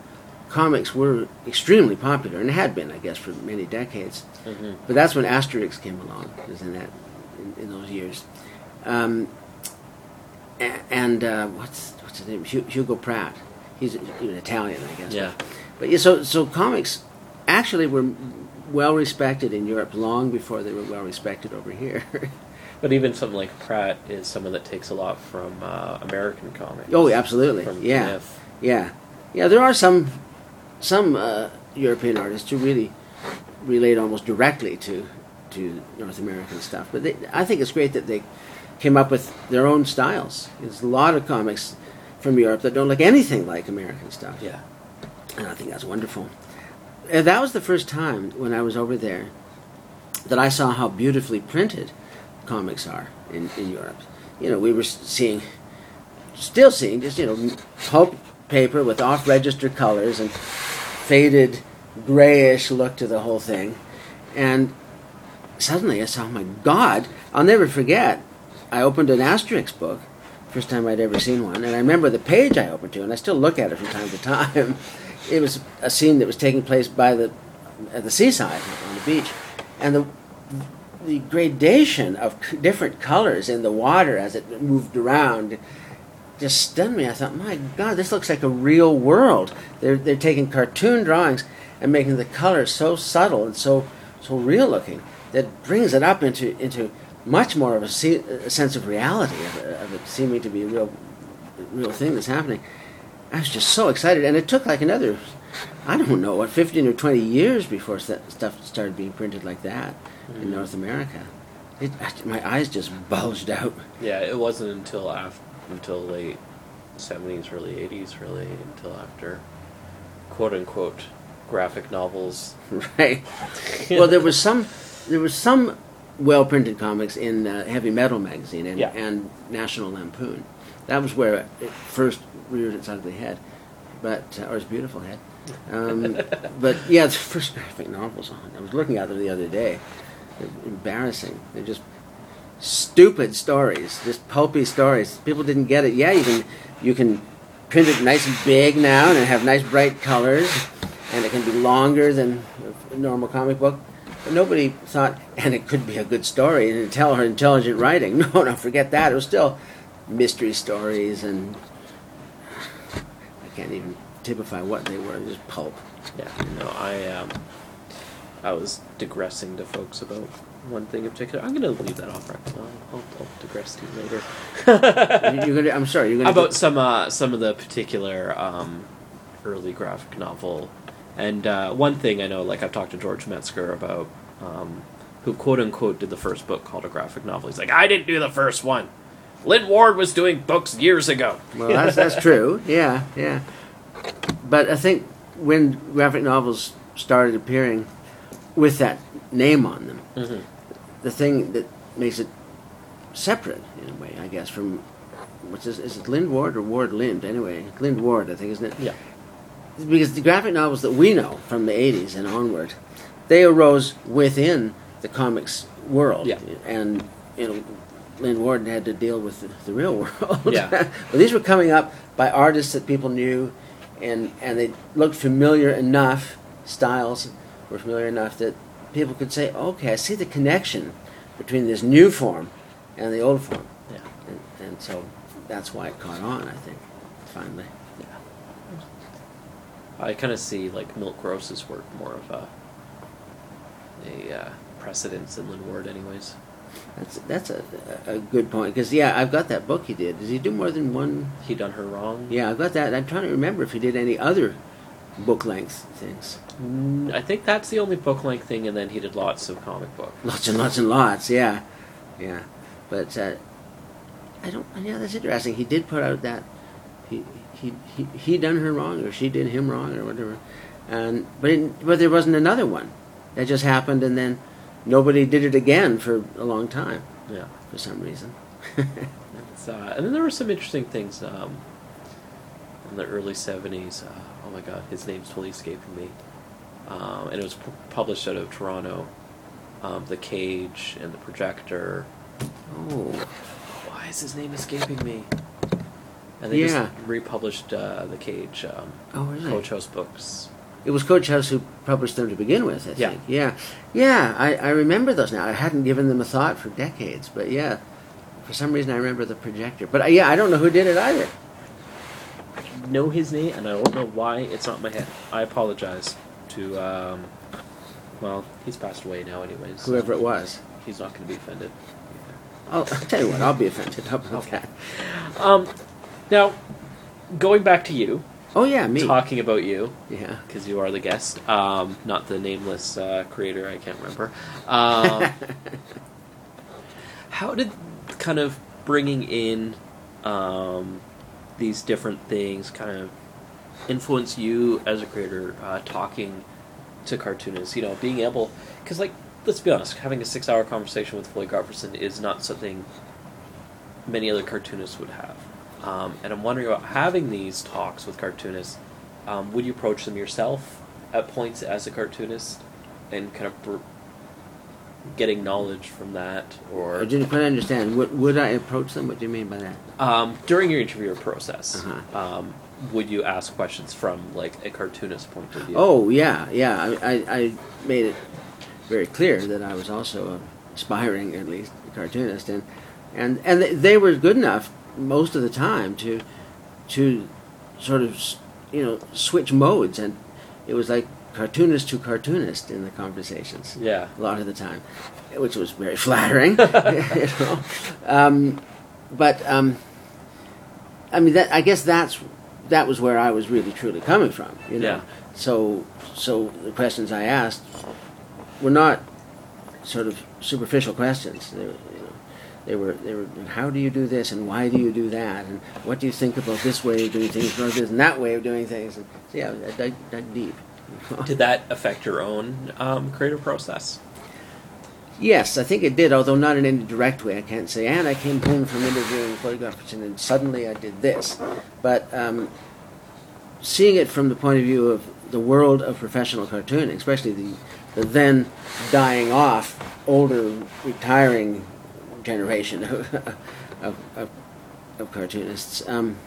comics were extremely popular, and had been, I guess, for many decades. hmm But that's when Asterix came along. Was in that in, in those years. Um, and uh, what's what's his name? Hugo Pratt. He's, an Italian, I guess. Yeah. But yeah, so so comics actually were well respected in Europe long before they were well respected over here. But even something like Pratt is someone that takes a lot from uh, American comics. oh, absolutely. From Yeah. Myth. Yeah, yeah. There are some some uh, European artists who really relate almost directly to to North American stuff. But they, I think it's great that they came up with their own styles. There's a lot of comics from Europe that don't look anything like American stuff. Yeah. And I think that's wonderful. And that was the first time when I was over there that I saw how beautifully printed comics are in, in Europe. You know, we were seeing, still seeing, just, you know, pulp paper with off register colors and faded grayish look to the whole thing. And suddenly I saw, oh my God, I'll never forget. I opened an Asterix book, first time I'd ever seen one, and I remember the page I opened to, and I still look at it from time to time. It was a scene that was taking place by the at the seaside on the beach, and the the gradation of different colors in the water as it moved around just stunned me. I thought, my God, this looks like a real world. They're they're taking cartoon drawings and making the colors so subtle and so so real looking that brings it up into into much more of a, se- a sense of reality of, it- of it seeming to be a real real thing that's happening. I was just so excited, and it took like another, I don't know, what fifteen or twenty years before st- stuff started being printed like that in mm-hmm. North America. It, my eyes just bulged out. Yeah, it wasn't until after until late seventies, early eighties, really, until after quote unquote graphic novels. right. Well, there was some there was some well printed comics in uh, Heavy Metal magazine and, Yeah. and National Lampoon. That was where it first reared its ugly head, but uh, or its beautiful head. Um, but yeah, the first graphic novels on. I was looking at them the other day. They're embarrassing. They're just stupid stories, just pulpy stories. People didn't get it. Yeah, you can you can print it nice and big now, and have nice bright colors, and it can be longer than a normal comic book. But nobody thought, and it could be a good story and tell her intelligent writing. No, no, forget that. It was still mystery stories, and I can't even typify what they were. Just pulp. Yeah, no, I um, I was digressing to folks about one thing in particular. I'm gonna leave that off. Right now. I'll, I'll digress to you later. You're gonna, I'm sorry. You're gonna about some uh, some of the particular um, early graphic novel, and uh, one thing I know, like I've talked to George Metzger about, um, who quote unquote did the first book called a graphic novel. He's like, I didn't do the first one. Lynd Ward was doing books years ago. Well, that's that's true. Yeah, yeah. But I think when graphic novels started appearing with that name on them, Mhm. The thing that makes it separate in a way, I guess, from what's this? Is it Lynd Ward or Ward Lynd? Anyway, Lynd Ward, I think, isn't it? Yeah. Because the graphic novels that we know from the '80s and onward, they arose within the comics world, Yeah. and you know. Lynd Ward had to deal with the, the real world. Yeah. but these were coming up by artists that people knew, and and they looked familiar enough. Styles were familiar enough that people could say, "Okay, I see the connection between this new form and the old form," Yeah. and, and so that's why it caught on. I think finally. Yeah. I kind of see like Milt Gross's work more of a a uh, precedence than Lynd Ward, anyways. That's that's a, a good point because yeah, I've got that book he did. Does he do more than one? He done her wrong. Yeah, I've got that. I'm trying to remember if he did any other book length things. Mm, I think that's the only book length thing, and then he did lots of comic book. Lots and lots and lots. Yeah, yeah. But uh, I don't. Yeah, that's interesting. He did put out that he he he he done her wrong or she did him wrong or whatever, and but it, but there wasn't another one. That just happened, and then nobody did it again for a long time Yeah. for some reason. Uh, and then there were some interesting things um, in the early '70s. Uh, my God, his name's totally escaping me. Um, and it was pu- published out of Toronto. Um, the Cage and the Projector. oh, Why is his name escaping me? And they Yeah. just republished uh, the Cage um, oh, really? Coach House books. It was Coach House who published them to begin with, I Yeah. think. Yeah. Yeah, I, I remember those now. I hadn't given them a thought for decades, but yeah, for some reason I remember the projector. But uh, yeah, I don't know who did it either. Know his name, and I don't know why it's not in my head. I apologize to. Um, well, he's passed away now, anyways. Whoever it was. He's not going to be offended. I'll, I'll tell you what, I'll be offended. Okay. Um, now, going back to you, Oh yeah, me. talking about you Yeah. because you are the guest, um, not the nameless uh, creator. I can't remember. Um, how did kind of bringing in um, these different things kind of influence you as a creator uh, talking to cartoonists you know being able because like let's be honest having a six hour conversation with floyd Gottfredson is not something many other cartoonists would have. Um, and i'm wondering about having these talks with cartoonists um, would you approach them yourself at points as a cartoonist and kind of getting knowledge from that or I didn't quite understand. Would, would I approach them? What do you mean by that? um, during your interview process, Uh-huh. um, would you ask questions from like a cartoonist point of view? Oh yeah, yeah. I, I, I made it very clear that I was also a aspiring, at least, cartoonist, and and and they- they were good enough most of the time to to sort of you know switch modes, and it was like cartoonist to cartoonist in the conversations yeah, a lot of the time, which was very flattering. you know? um, but um, I mean, that, I guess that's that was where I was really truly coming from. You know, Yeah. so so the questions I asked were not sort of superficial questions. They were, you know, they were they were how do you do this and why do you do that and what do you think about this way of doing things rather than that way of doing things? And so yeah, I dug, dug deep. Did that affect your own um, creative process? Yes, I think it did, although not in any direct way. I can't say, and I came home from interviewing photographers and then suddenly I did this. But um, seeing it from the point of view of the world of professional cartooning, especially the, the then dying off, older, retiring generation of, of, of, of cartoonists, um,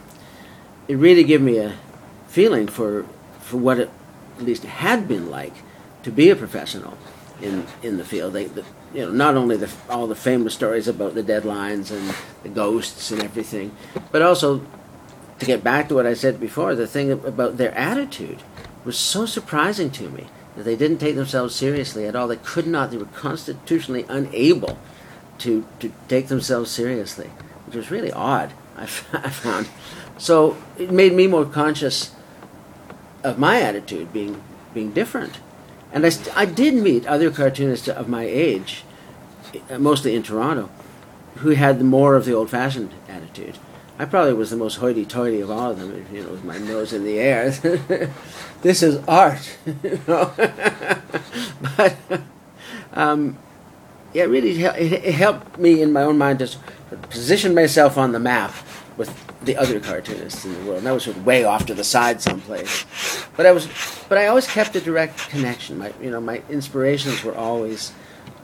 it really gave me a feeling for, for what it at least had been like to be a professional in in the field. They, the, you know, not only the all the famous stories about the deadlines and the ghosts and everything, but also to get back to what I said before, the thing about their attitude was so surprising to me that they didn't take themselves seriously at all. They could not. They were constitutionally unable to to take themselves seriously, which was really odd. I, f- I found. So it made me more conscious of my attitude being being different. And I, st- I did meet other cartoonists of my age, uh, mostly in Toronto, who had more of the old-fashioned attitude. I probably was the most hoity-toity of all of them, you know, with my nose in the air. this is art, you know. but um, yeah, it really it helped me in my own mind to position myself on the map with the other cartoonists in the world. And I was sort of way off to the side someplace, but I was, but I always kept a direct connection. My, you know, my inspirations were always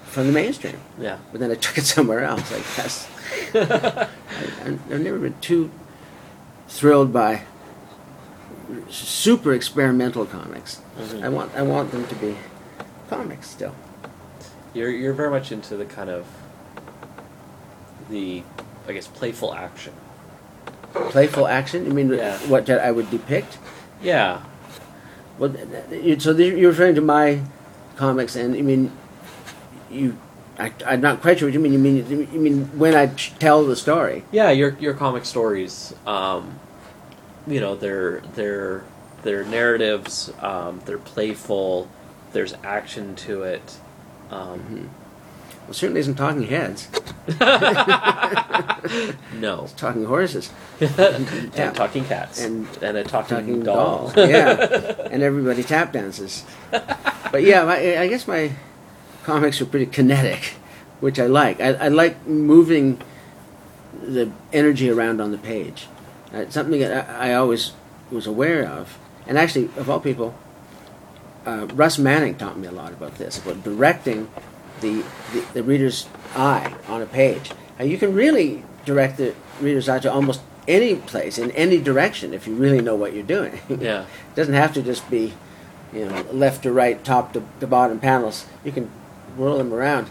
from the mainstream. Yeah. But then I took it somewhere else. I guess I, I've never been too thrilled by super experimental comics. Mhm. I want I want them to be comics still. You're you're very much into the kind of the I guess playful action. Playful action. You mean Yeah. what that I would depict? Yeah. Well, th- th- you- so you're referring to my comics, and you mean you? I, I'm not quite sure what you mean. You mean you mean when I tell the story? Yeah, your your comic stories, um, you know, they're they're they're narratives. Um, they're playful. There's action to it. Um, Well, certainly isn't Talking Heads. no, It's Talking Horses, and Yeah. talking cats And and a talking, Talking doll. Doll. yeah, and everybody tap dances. But yeah, I, I guess my comics are pretty kinetic, which I like. I, I like moving the energy around on the page. Uh, it's something that I, I always was aware of, and actually, of all people, uh, Russ Manning taught me a lot about this, about directing the, the, the reader's eye on a page. You can really direct the reader's eye to almost any place, in any direction, if you really know what you're doing. Yeah. it doesn't have to just be, you know, left to right, top to, to bottom panels. You can whirl them around.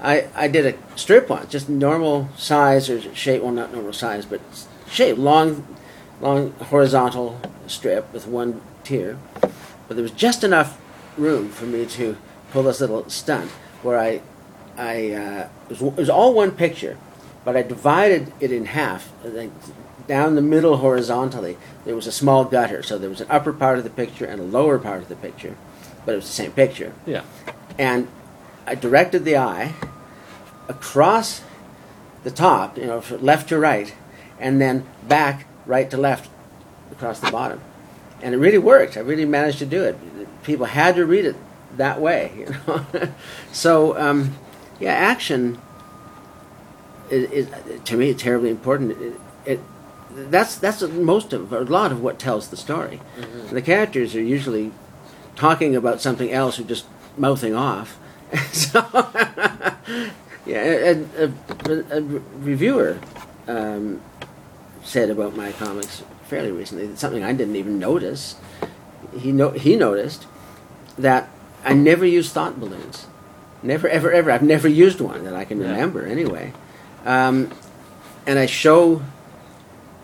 I, I did a strip once, just normal size or shape, well, not normal size, but shape, long, long horizontal strip with one tier. But there was just enough room for me to pull this little stunt where I, I uh, it, was, it was all one picture, but I divided it in half, think, down the middle horizontally, there was a small gutter. So there was an upper part of the picture and a lower part of the picture, but it was the same picture. Yeah. And I directed the eye across the top, you know, left to right, and then back right to left across the bottom. And it really worked. I really managed to do it. People had to read it that way, you know. so, um, yeah, action is, is to me terribly important. It, it that's that's most of a lot of what tells the story. The characters are usually talking about something else or just mouthing off. so, yeah, a, a, a reviewer um, said about my comics fairly recently something I didn't even notice. He no, he noticed that I never use thought balloons. Never, ever, ever. I've never used one that I can Yeah. remember anyway. Um, and I show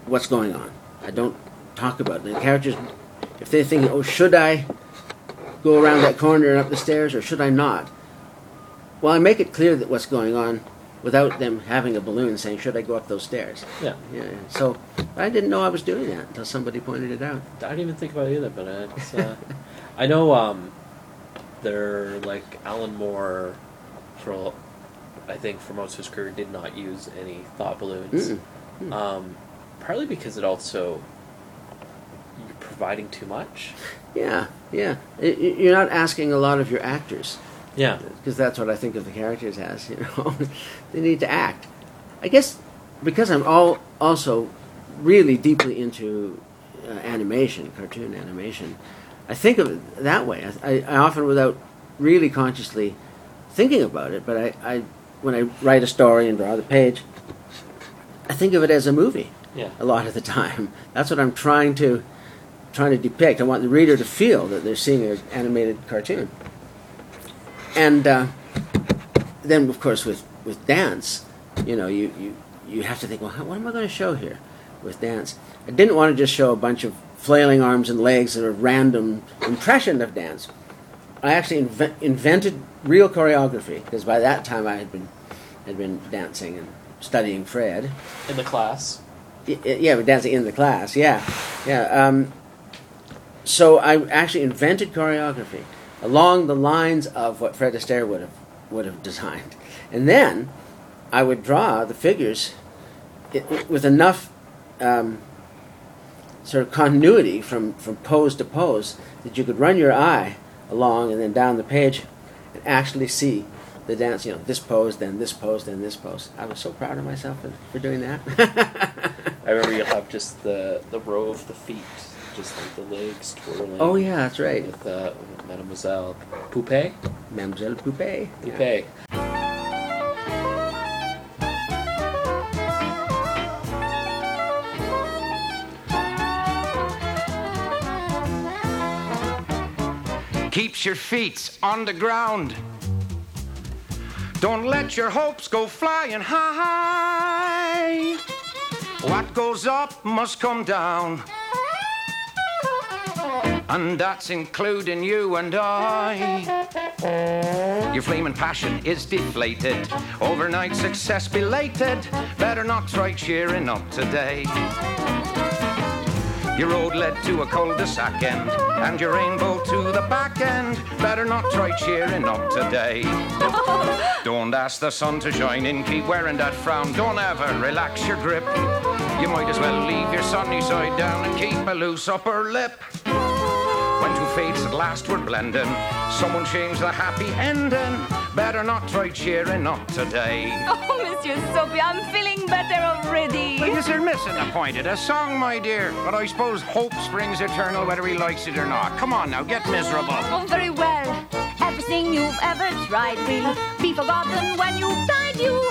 what's going on. I don't talk about it. The characters, if they're thinking, oh, should I go around that corner and up the stairs or should I not? Well, I make it clear that what's going on without them having a balloon saying, should I go up those stairs? Yeah. Yeah, yeah. so I didn't know I was doing that until somebody pointed it out. I didn't even think about it either, but it's, uh, I know um, they're like Alan Moore, for I think for most of his career, did not use any thought balloons. Mm-mm. Um, partly because it also you're providing too much. Yeah, yeah. Y- You're not asking a lot of your actors. Yeah, because that's what I think of the characters as. You know, they need to act. I guess because I'm all also really deeply into uh, animation, cartoon animation. I think of it that way. I, I, often, without really consciously thinking about it, but I, I when I write a story and draw the page, I think of it as a movie yeah, a lot of the time. That's what I'm trying to trying to depict. I want the reader to feel that they're seeing an animated cartoon. And uh, then, of course, with, with dance, you know, you, you, you have to think, well, how, what am I going to show here with dance? I didn't want to just show a bunch of flailing arms and legs and a random impression of dance. I actually inve- invented real choreography because by that time I had been had been dancing and studying Fred. in the class. Y- Yeah, we're dancing in the class. Yeah, yeah. Um, so I actually invented choreography along the lines of what Fred Astaire would have would have designed, and then I would draw the figures with enough um, sort of continuity from from pose to pose that you could run your eye along and then down the page and actually see the dance. You know, this pose, then this pose, then this pose. I was so proud of myself for, for doing that. I remember you'll have just the the row of the feet, just like the legs twirling. Oh yeah, that's right. With uh, Mademoiselle Poupée. Mademoiselle Poupée. Poupée. Keeps your feet on the ground. Don't let your hopes go flying high. What goes up must come down. And that's including you and I. Your flaming passion is deflated. Overnight success belated. Better not try cheering up today. Your road led to a cul-de-sac end, and your rainbow to the back end. Better not try cheering up today. Don't ask the sun to shine in, keep wearing that frown. Don't ever relax your grip. You might as well leave your sunny side down and keep a loose upper lip. When two fates at last were blending, someone changed the happy ending. Better not try cheering up today. Oh, Monsieur Soapy, I'm feeling better already. Well, you're missing the point of the song, my dear. But I suppose hope springs eternal whether he likes it or not. Come on now, get miserable. Oh, very well. Everything you've ever tried will be forgotten when you died. You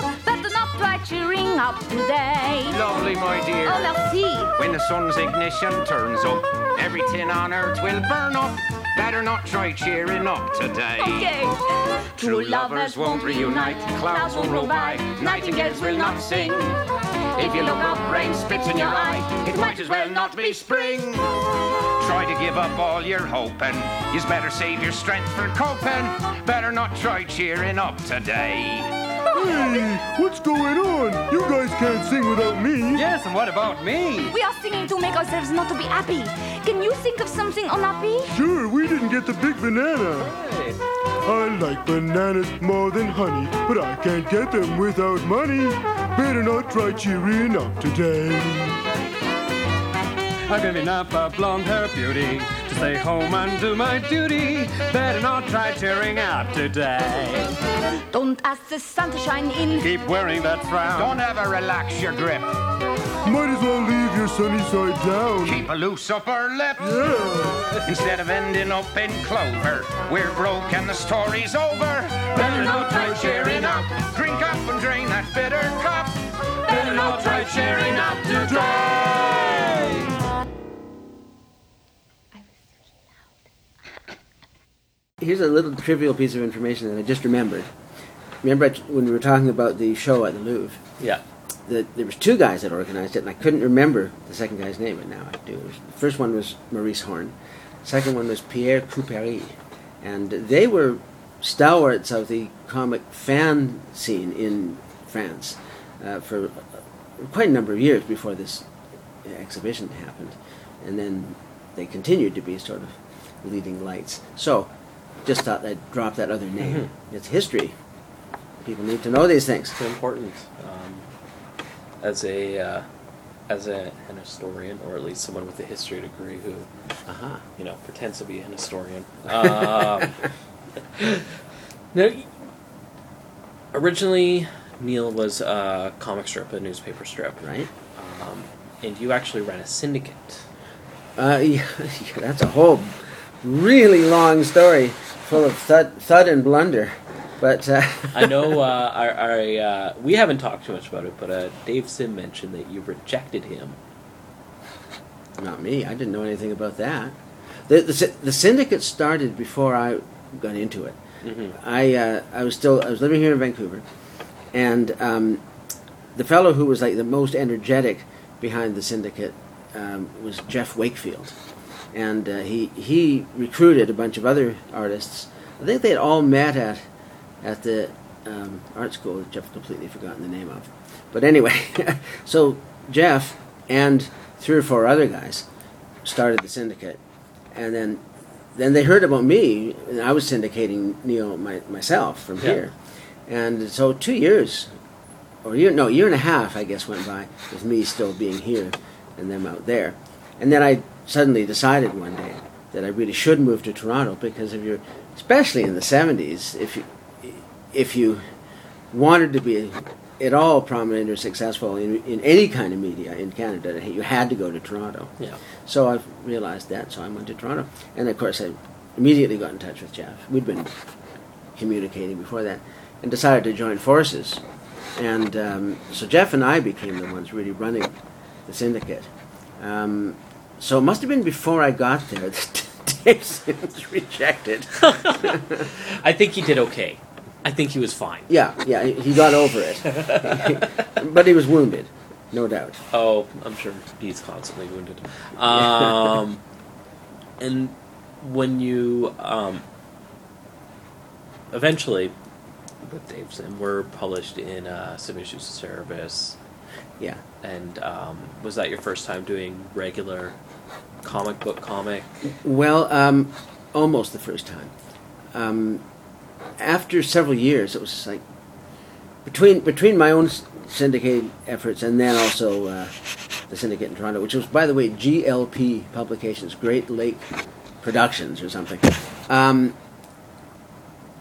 cheering up today. Lovely, my dear. Oh, merci. When the sun's ignition turns up, every tin on earth will burn up. Better not try cheering up today. Okay. True lovers won't reunite, clouds won't roll by, nightingales will not sing. If you look up, rain spits in your eye, it might as well not be spring. Try to give up all your hoping, you'd better save your strength for coping. Better not try cheering up today. Hey, what's going on? You guys can't sing without me. Yes, and what about me? We are singing to make ourselves not to be happy. Can you think of something unhappy? Sure, we didn't get the big banana. I like bananas more than honey, but I can't get them without money. Better not try cheering up today. I'm giving up a blonde hair beauty to stay home and do my duty. Better not try cheering out today. Don't ask the sun to shine in. Keep wearing that frown. Don't ever relax your grip. Might as well leave your sunny side down. Keep a loose upper lip. Yeah. Instead of ending up in clover, we're broke and the story's over. Better not try cheering up. Drink up and drain that bitter cup. Here's a little trivial piece of information that I just remembered. Remember when we were talking about the show at the Louvre? Yeah. that there was two guys that organized it, and I couldn't remember the second guy's name, but now I do. The first one was Maurice Horn. The second one was Pierre Couperie, and they were stalwarts of the comic fan scene in France uh, for quite a number of years before this exhibition happened, and then they continued to be sort of leading lights. So, just thought I'd drop that other name. It's history. People need to know these things. It's important. Um, as a uh, as a, an historian, or at least someone with a history degree who Aha. you know pretends to be an historian. Um, no, originally Neil was a comic strip, a newspaper strip, Right? Um, and you actually ran a syndicate. Uh, yeah, that's a whole really long story full of thud, thud and blunder. But uh, I know uh, I, I, uh, we haven't talked too much about it, but uh, Dave Sim mentioned that you rejected him. not me. I didn't know anything about that. The, the the syndicate started before I got into it. Mhm. I uh, I was still I was living here in Vancouver, and um, the fellow who was like the most energetic behind the syndicate um, was Jeff Wakefield, and uh, he he recruited a bunch of other artists. I think they had all met at at the um, art school, which I've completely forgotten the name of. But anyway, so Jeff and three or four other guys started the syndicate, and then then they heard about me, and I was syndicating Neil my, myself from Yeah. here, and so two years, or year no year and a half, I guess went by with me still being here, and them out there, and then I suddenly decided one day that I really should move to Toronto because if you're, especially in the '70s, if you if you wanted to be at all prominent or successful in, in any kind of media in Canada, you had to go to Toronto. Yeah. So I realized that, so I went to Toronto. And of course, I immediately got in touch with Jeff. We'd been communicating before that and decided to join forces. And um, so Jeff and I became the ones really running the syndicate. Um, so it must have been before I got there that Dave Sims rejected. I think he did okay. I think he was fine. Yeah, yeah, he got over it. but he was wounded, no doubt. Oh, I'm sure he's constantly wounded. Um, and when you um, eventually, with Dave Sim, were published in uh, Submission Service, Yeah. and um, was that your first time doing regular comic book comic? Well, um, almost the first time. Um, after several years, it was like between between my own syndicate efforts and then also uh, the syndicate in Toronto, which was, by the way, GLP Publications, Great Lake Productions or something. Um,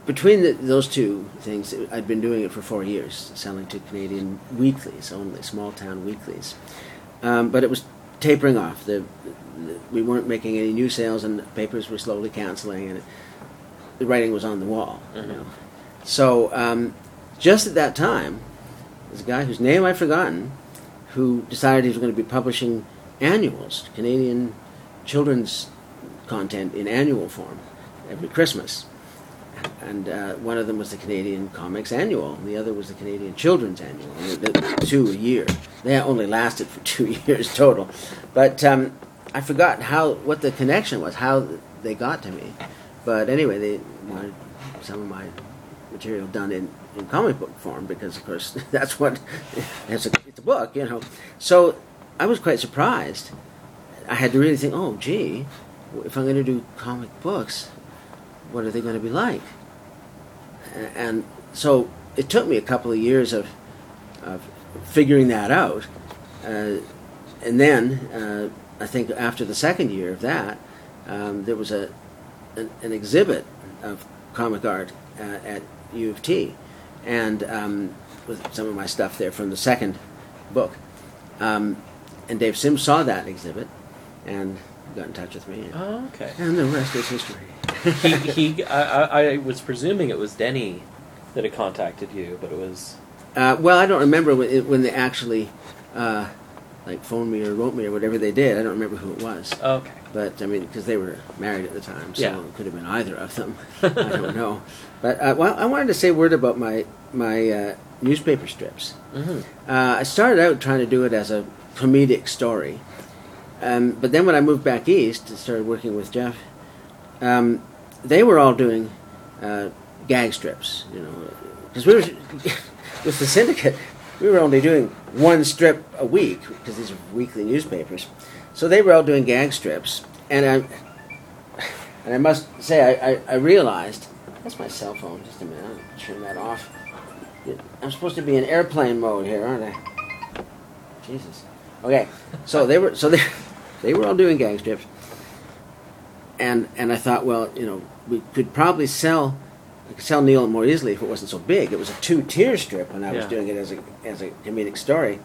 between the, those two things, I'd been doing it for four years, selling to Canadian weeklies only, small town weeklies. Um, but it was tapering off. The, the, we weren't making any new sales, and the papers were slowly canceling, and it, the writing was on the wall. You Mhm. know. So um, just at that time, there's a guy whose name I've forgotten, who decided he was going to be publishing annuals, Canadian children's content in annual form, every Christmas. And uh, one of them was the Canadian Comics Annual, and the other was the Canadian Children's Annual. Two a year. They only lasted for two years total. But um, I forgot how what the connection was, how they got to me. But anyway, they wanted some of my material done in in comic book form because, of course, that's what it's a, it's a book, you know. So I was quite surprised. I had to really think, oh, gee, if I'm going to do comic books, what are they going to be like? And so it took me a couple of years of, of figuring that out. Uh, and then uh, I think after the second year of that, um, there was a an, an exhibit of comic art uh, at U of T, and um, with some of my stuff there from the second book. Um, and Dave Sims saw that exhibit and got in touch with me, and, Oh, okay. and the rest is history. He, he I, I- was presuming it was Deni that had contacted you, but it was. Uh, well, I don't remember when, it, when they actually uh, like phoned me or wrote me or whatever they did. I don't remember who it was. Okay. But I mean, because they were married at the time, so Yeah. it could have been either of them. I don't know. But uh, well, I wanted to say a word about my my uh, newspaper strips. hmm Uh, I started out trying to do it as a comedic story, um, but then when I moved back east and started working with Jeff, um, they were all doing uh, gag strips. You know, because we were with the syndicate, we were only doing one strip a week because these are weekly newspapers. So they were all doing gag strips, and I and I must say I, I, I realized that's my cell phone. Just a minute, I'll turn that off. I'm supposed to be in airplane mode here, aren't I? Jesus. Okay, so they were so they they were all doing gag strips, and and I thought, well, you know, we could probably sell we could sell Neil more easily if it wasn't so big. It was a two tier strip when I was doing it as a as a comedic story,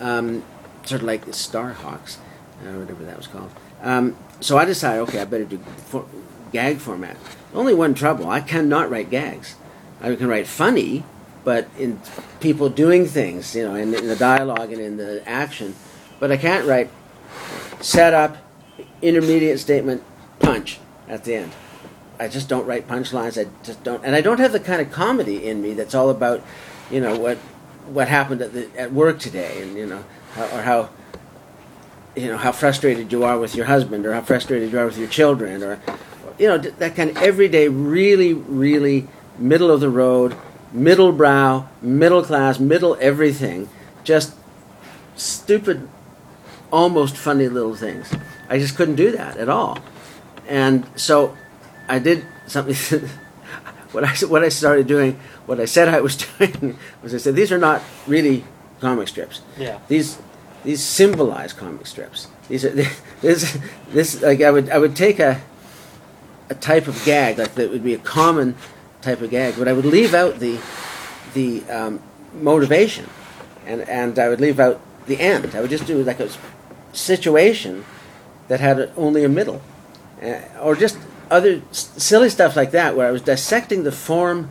um, sort of like the Starhawks, uh, whatever that was called. Um, so I decided, okay, I better do for, gag format. Only one trouble: I cannot write gags. I can write funny, but in people doing things, you know, in, in the dialogue and in the action, but I can't write setup, intermediate statement, punch at the end. I just don't write punchlines. I just don't, and I don't have the kind of comedy in me that's all about, you know, what what happened at the at work today, and you know, how, or how you know how frustrated you are with your husband, or how frustrated you are with your children, or you know that kind of everyday, really, really middle of the road, middle brow, middle class, middle everything, just stupid, almost funny little things. I just couldn't do that at all, and so I did something. what I what I started doing, what I said I was doing, was I said these are not really comic strips. Yeah. These these symbolize comic strips. These are this this like I would I would take a a type of gag like that would be a common type of gag, but I would leave out the the um, motivation, and and I would leave out the end. I would just do like a situation that had only a middle, uh, or just other silly stuff like that, where I was dissecting the form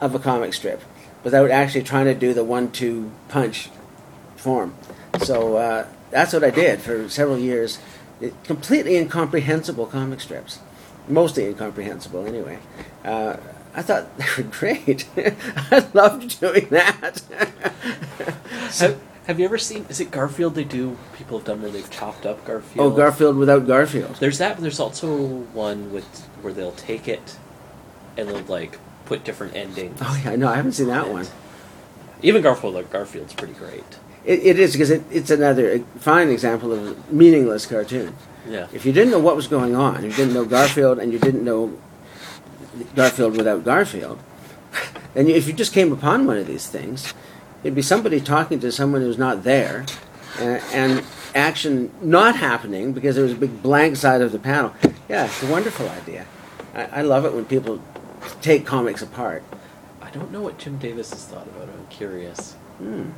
of a comic strip without actually trying to do the one-two punch form. So uh, that's what I did for several years. It, completely incomprehensible comic strips, mostly incomprehensible anyway. Uh, I thought they were great. I loved doing that. Have, have you ever seen? Is it Garfield? They do. People have done where they've chopped up Garfield. oh, Garfield without Garfield. There's that. But there's also one with where they'll take it and they'll like put different endings. Oh yeah, no, I haven't seen that one. Even Garfield, like Garfield's pretty great. It, it is because it, it's another fine example of a meaningless cartoon. Yeah. If you didn't know what was going on, you didn't know Garfield, and you didn't know Garfield without Garfield, and you, if you just came upon one of these things, it'd be somebody talking to someone who's not there, uh, and action not happening because there was a big blank side of the panel. Yeah, it's a wonderful idea. I, I love it when people take comics apart. I don't know what Jim Davis has thought about it. I'm curious. Hmm.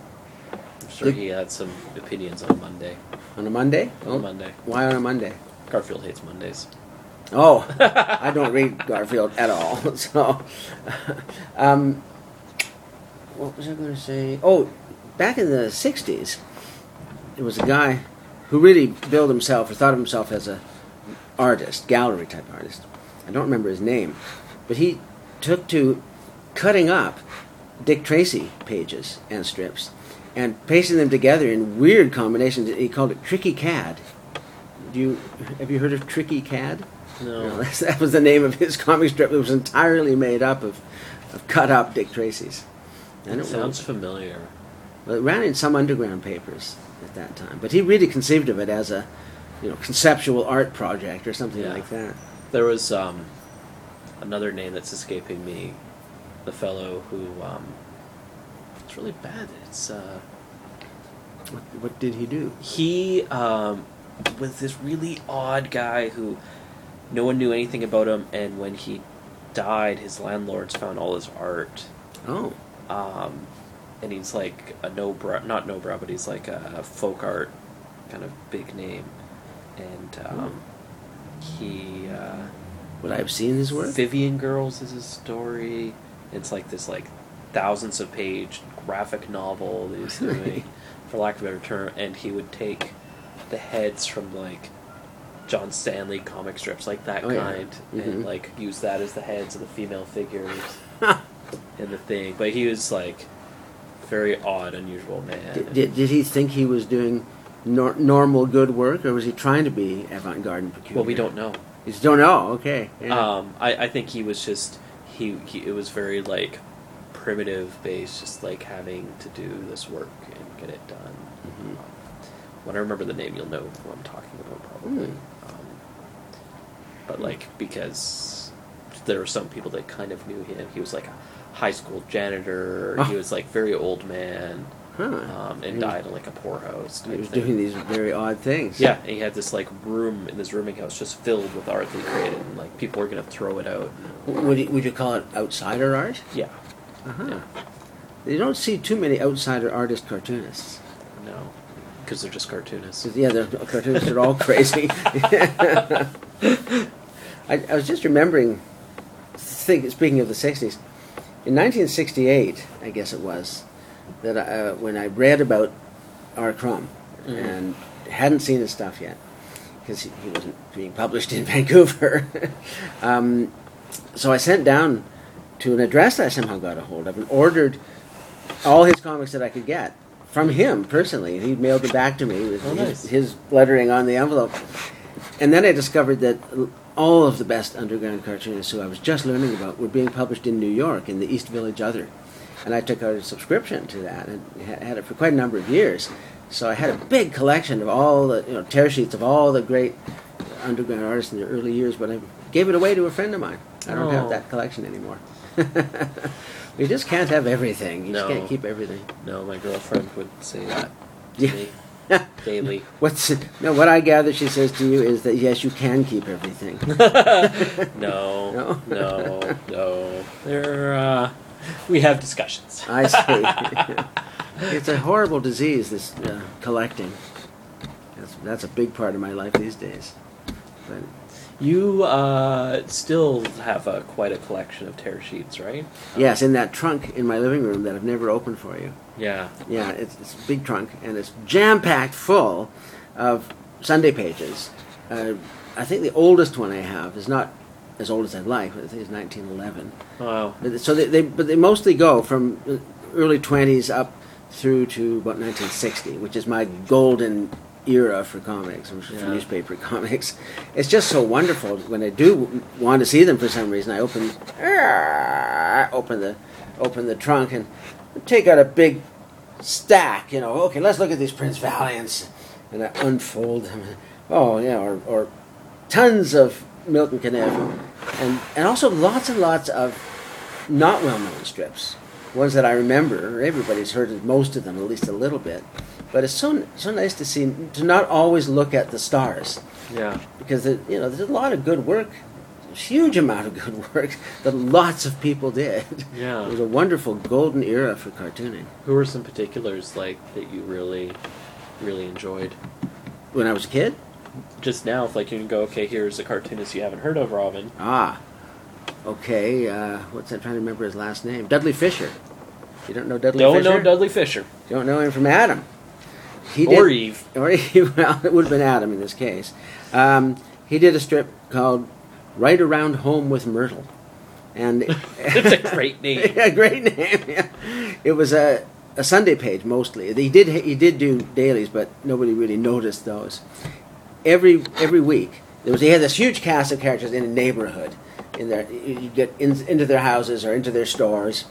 I'm sure Did- he had some opinions on Monday. On a Monday? On Monday. Why on a Monday? Garfield hates Mondays. Oh, I don't read Garfield at all. So, um, what was I going to say? Oh, back in the '60s, there was a guy who really billed himself or thought of himself as a artist, gallery type artist. I don't remember his name, but he took to cutting up Dick Tracy pages and strips and pasting them together in weird combinations. He called it Tricky Cad. Do you have you heard of Tricky Cad? No. that's- that was the name of his comic strip. It was entirely made up of of cut up Dick Tracy's. I It don't sounds know. familiar. Well, it ran in some underground papers at that time, but he really conceived of it as a, you know, conceptual art project or something Yeah. like that. There was um, another name that's escaping me. The fellow who um, it's really bad. It's uh, What, what did he do? he um, was this really odd guy who no one knew anything about him, and when he died, his landlords found all his art. Oh, Um, and he's like a no brow, not no brow, but he's like a folk art kind of big name, and um, he. Uh, would I have seen his work? Vivian Girls is his story. It's like this like thousands of page graphic novel that he's doing, for lack of a better term, and he would take the heads from like John Stanley comic strips, like that Oh, yeah. kind, and like use that as the heads of the female figures in the thing. But he was like very odd, unusual man. Did, did, did he think he was doing nor- normal good work, or was he trying to be avant-garde and peculiar? well, we don't know. You just don't know. Okay. Yeah. Um, I, I think he was just he, he it was very like primitive based, just like having to do this work and get it done. Mhm. Um, when I remember the name, you'll know who I'm talking about probably. Hmm. Um, but like because there were some people that kind of knew him. He was like a high school janitor. He Oh. was like very old man, Huh. um, and He- died in like a poor poorhouse. He was thing. doing these very odd things. Yeah, and he had this like room in this rooming house just filled with art that he created, and like people were gonna throw it out. Would you, would you call it outsider art? Yeah, Uh-huh. yeah, You don't see too many outsider artist cartoonists. no, because they're just cartoonists. Yeah, the cartoonists are all crazy. I, I was just remembering, think, speaking of the 60s, in 1968, I guess it was, that I, uh, when I read about R. Crumb Mhm. and hadn't seen his stuff yet, because he, he wasn't being published in Vancouver. um, so I sent down to an address that I somehow got a hold of and ordered all his comics that I could get from him personally. He mailed them back to me with Oh, his, nice. his lettering on the envelope. And then I discovered that all of the best underground cartoonists who I was just learning about were being published in New York in the East Village Other. And I took out a subscription to that and had it for quite a number of years. So I had a big collection of all the you know tear sheets of all the great underground artists in the early years, but I gave it away to a friend of mine. I don't have Oh. that collection anymore. you just can't have everything. You just No. can't keep everything. No, my girlfriend would say that to Yeah. me daily. What's no? What I gather she says to you is that yes, you can keep everything. no, No? no, no. There, uh, we have discussions. I see. it's a horrible disease. This uh, collecting. That's that's a big part of my life these days. But You uh, still have a, quite a collection of tear sheets, right? yes, in that trunk in my living room that I've never opened for you. Yeah. Yeah, it's, it's a big trunk and it's jam packed full of Sunday pages. Uh, I think the oldest one I have is not as old as I'd like. but I think it's 1911. Wow. But- So they, they but they mostly go from early 20s up through to about 1960, which is my golden era for comics, or for Yeah. newspaper comics. It's just so wonderful when I do want to see them for some reason. I open ah, open the open the trunk and take out a big stack. You know, okay, let's look at these Prince Valiants, and I unfold them. Oh yeah, or, or tons of Milton Caniff, and and also lots and lots of not well known strips. Ones that I remember, everybody's heard of most of them, at least a little bit. But it's so so nice to see to not always look at the stars Yeah. because it, you know there's a lot of good work, a huge amount of good work that lots of people did. Yeah. It was a wonderful golden era for cartooning. Who are some particulars like that you really, really enjoyed? When I was a kid, Just now, if like you can go, okay, here's a cartoonist you haven't heard of, Robin. ah, okay, uh, what's that? I'm trying to remember his last name? Dudley Fisher. You don't know Dudley Don't Fisher? know Dudley Fisher You don't know him from Adam. He or did, Eve. or he, well, it would have been Adam in this case. Um, he did a strip called "Right Around Home with Myrtle," and It's a great name. yeah, great name. Yeah. It was a, a Sunday page mostly. He did he did do dailies, but nobody really noticed those. Every every week there was he had this huge cast of characters in a neighborhood, in their you get in, into their houses or into their stores,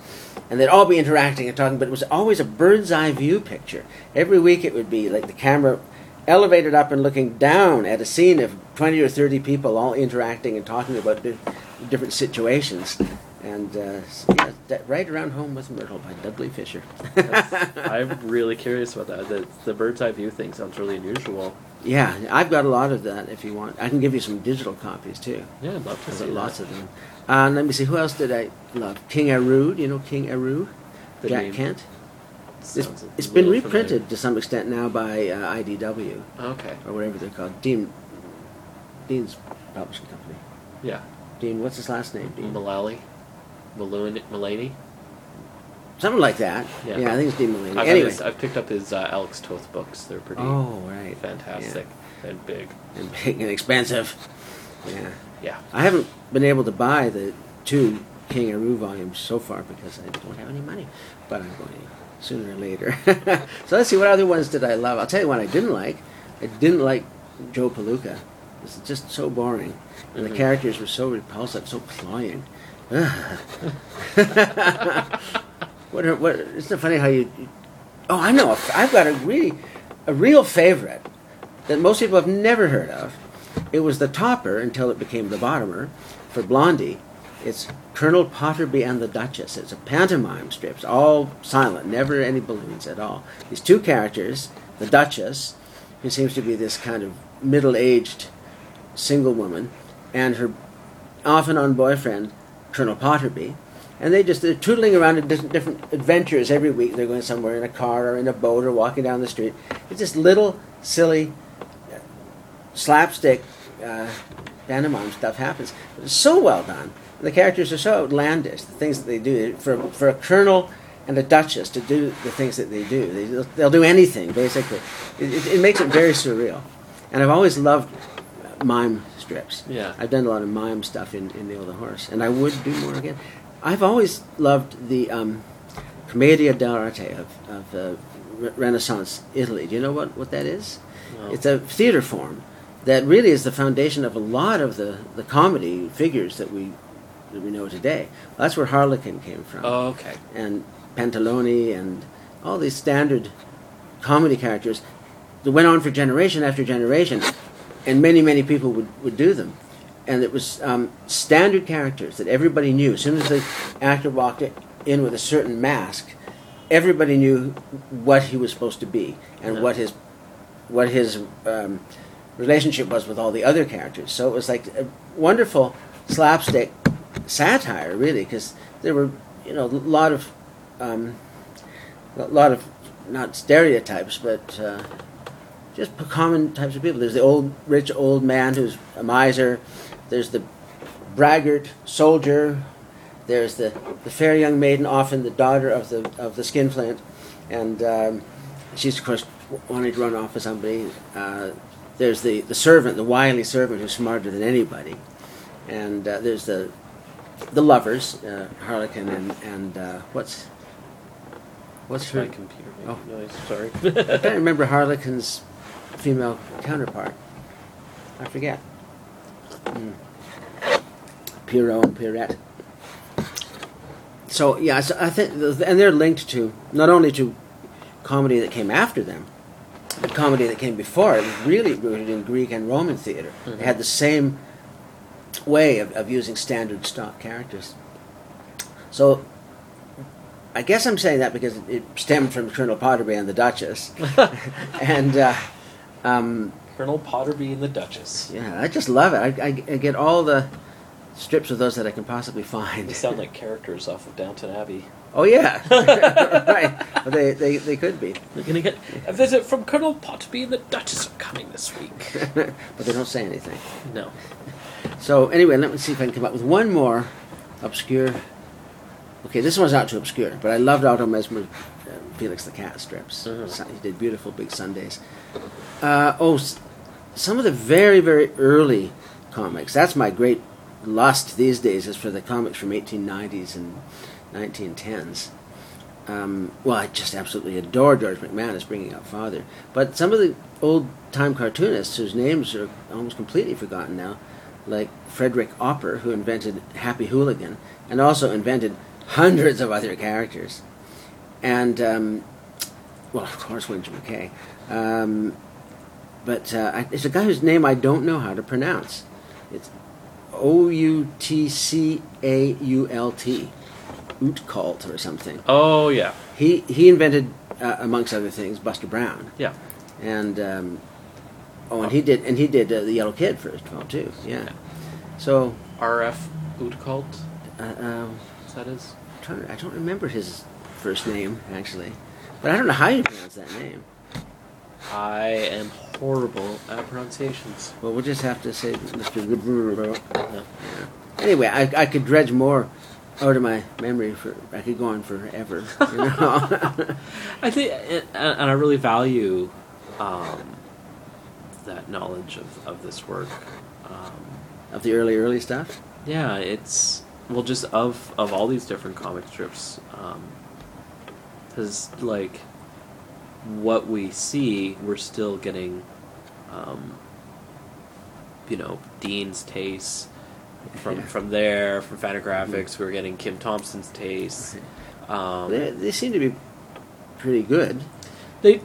and they'd all be interacting and talking. But it was always a bird's eye view picture. Every week it would be like the camera elevated up and looking down at a scene of twenty or thirty people all interacting and talking about different situations. And uh, yeah, that right around home was Myrtle by Dudley Fisher. I'm really curious about that. The, the bird's eye view thing sounds really unusual. Yeah, I've got a lot of that. If you want, I can give you some digital copies too. Yeah, I'd love to I've see got lots of them. Uh, let me see. Who else did I love? King Aroo. Do you know King Aroo? The Jack name Kent. It's, it's been reprinted familiar. to some extent now by uh, IDW Okay. or whatever they're called. Dean. Dean's publishing company. Yeah. Dean. What's his last name? Dean. Mullally? Mullaney? Something like that. Yeah. Yeah, I think it's Dean Mullaney. I've, Anyway. his- I've picked up his uh, Alex Toth books. They're pretty Oh right. fantastic and big. Yeah. And big and expensive. Yeah. Yeah. I haven't been able to buy the two King Aroo volumes so far because I don't have any money, but I'm going to sooner or later. so let's see, what other ones did I love? I'll tell you one I didn't like. I didn't like Joe Palooka. It's just so boring, and the characters were so repulsive, so cloying. What? Are, what? Isn't it funny how you? Oh, I know. I've got a really, a real favorite that most people have never heard of. It was the topper until it became the bottomer for Blondie. It's Colonel Potterby and the Duchess. It's a pantomime strip, it's all silent, never any balloons at all. These two characters, the Duchess, who seems to be this kind of middle-aged single woman, and her off-and-on boyfriend, Colonel Potterby, and they just they're tootling around in different, different adventures every week. They're going somewhere in a car or in a boat or walking down the street. It's just little silly slapstick uh, stuff happens. It's so well done. The characters are so outlandish. The things that they do for for a colonel and a duchess to do the things that they do, they, they'll, they'll do anything basically. It, it, it makes it very surreal. And I've always loved mime strips. Yeah. I've done a lot of mime stuff in, in Neil the Horse, and I would do more again. I've always loved the um, Commedia dell'arte of, of uh, Re- Renaissance Italy. Do you know what, what that is? No. It's a theater form that really is the foundation of a lot of the, the comedy figures that we that we know today. That's where Harlequin came from, Oh, okay. and Pantalone, and all these standard comedy characters that went on for generation after generation, and many many people would, would do them. And it was um, standard characters that everybody knew. As soon as the actor walked in with a certain mask, everybody knew what he was supposed to be and Yeah. what his what his um, relationship was with all the other characters. So it was like a wonderful slapstick satire, really, because there were you know a lot of um, a lot of not stereotypes, but uh, just common types of people. There's the old rich old man who's a miser. There's the braggart soldier. There's the, the fair young maiden, often the daughter of the of the skinflint, and um, she's of course wanting to run off with somebody. Uh, there's the, the servant, the wily servant who's smarter than anybody, and uh, there's the the lovers, uh, Harlequin and and uh, what's what's her? my computer Oh. noise. Sorry. I can't remember Harlequin's female counterpart. I forget. Mm. Pierrot and Pierrette. So yeah, so I think, and they're linked to not only to comedy that came after them, but comedy that came before. It was really rooted in Greek and Roman theater. They had the same way of, of using standard stock characters. So I guess I'm saying that because it stemmed from Colonel Potterby and the Duchess, and uh, um, Colonel Potterby and the Duchess. yeah, I just love it. I, I, I get all the strips of those that I can possibly find. They sound like characters off of Downton Abbey. oh yeah, right. Well, they, they they could be, We're gonna get a visit from Colonel Potterby and the Duchess are coming this week. but they don't say anything. No. So anyway, let me see if I can come up with one more obscure. Okay, this one's not too obscure, but I loved Otto Messmer, uh, Felix the Cat strips. Mhm. He did beautiful big Sundays. Uh, oh, some of the very very early comics. That's my great lust these days is for the comics from 1890s and 1910s. Um, well, I just absolutely adore George McManus bringing up Father. But some of the old time cartoonists whose names are almost completely forgotten now, like Frederick Opper, who invented Happy Hooligan, and also invented hundreds of other characters. And, um, well, of course, Winsor McCay. Um, but uh, it's a guy whose name I don't know how to pronounce. It's O U T C A U L T, Utcult or something. Oh yeah, He he invented, uh, amongst other things, Buster Brown, yeah. and um, oh, and he did and he did uh, the Yellow Kid first of all too. Yeah. So R.F. Utkult, uh, uh, is that is? trying to, I don't remember his first name actually, but I don't know how you pronounce that name. I am horrible at pronunciations. Well, we'll just have to say Mr. Yeah. Anyway, I, I could dredge more out of my memory for I could go on forever. You know? I think, and, and I really value um, that knowledge of, of this work. Um, of the early early stuff. yeah, it's well, just of of all these different comic strips, because like what we see, we're still getting, um, you know, Dean's taste from Yeah. from there, from Fantagraphics. We're getting Kim Thompson's taste. Um, They, they seem to be pretty good. They,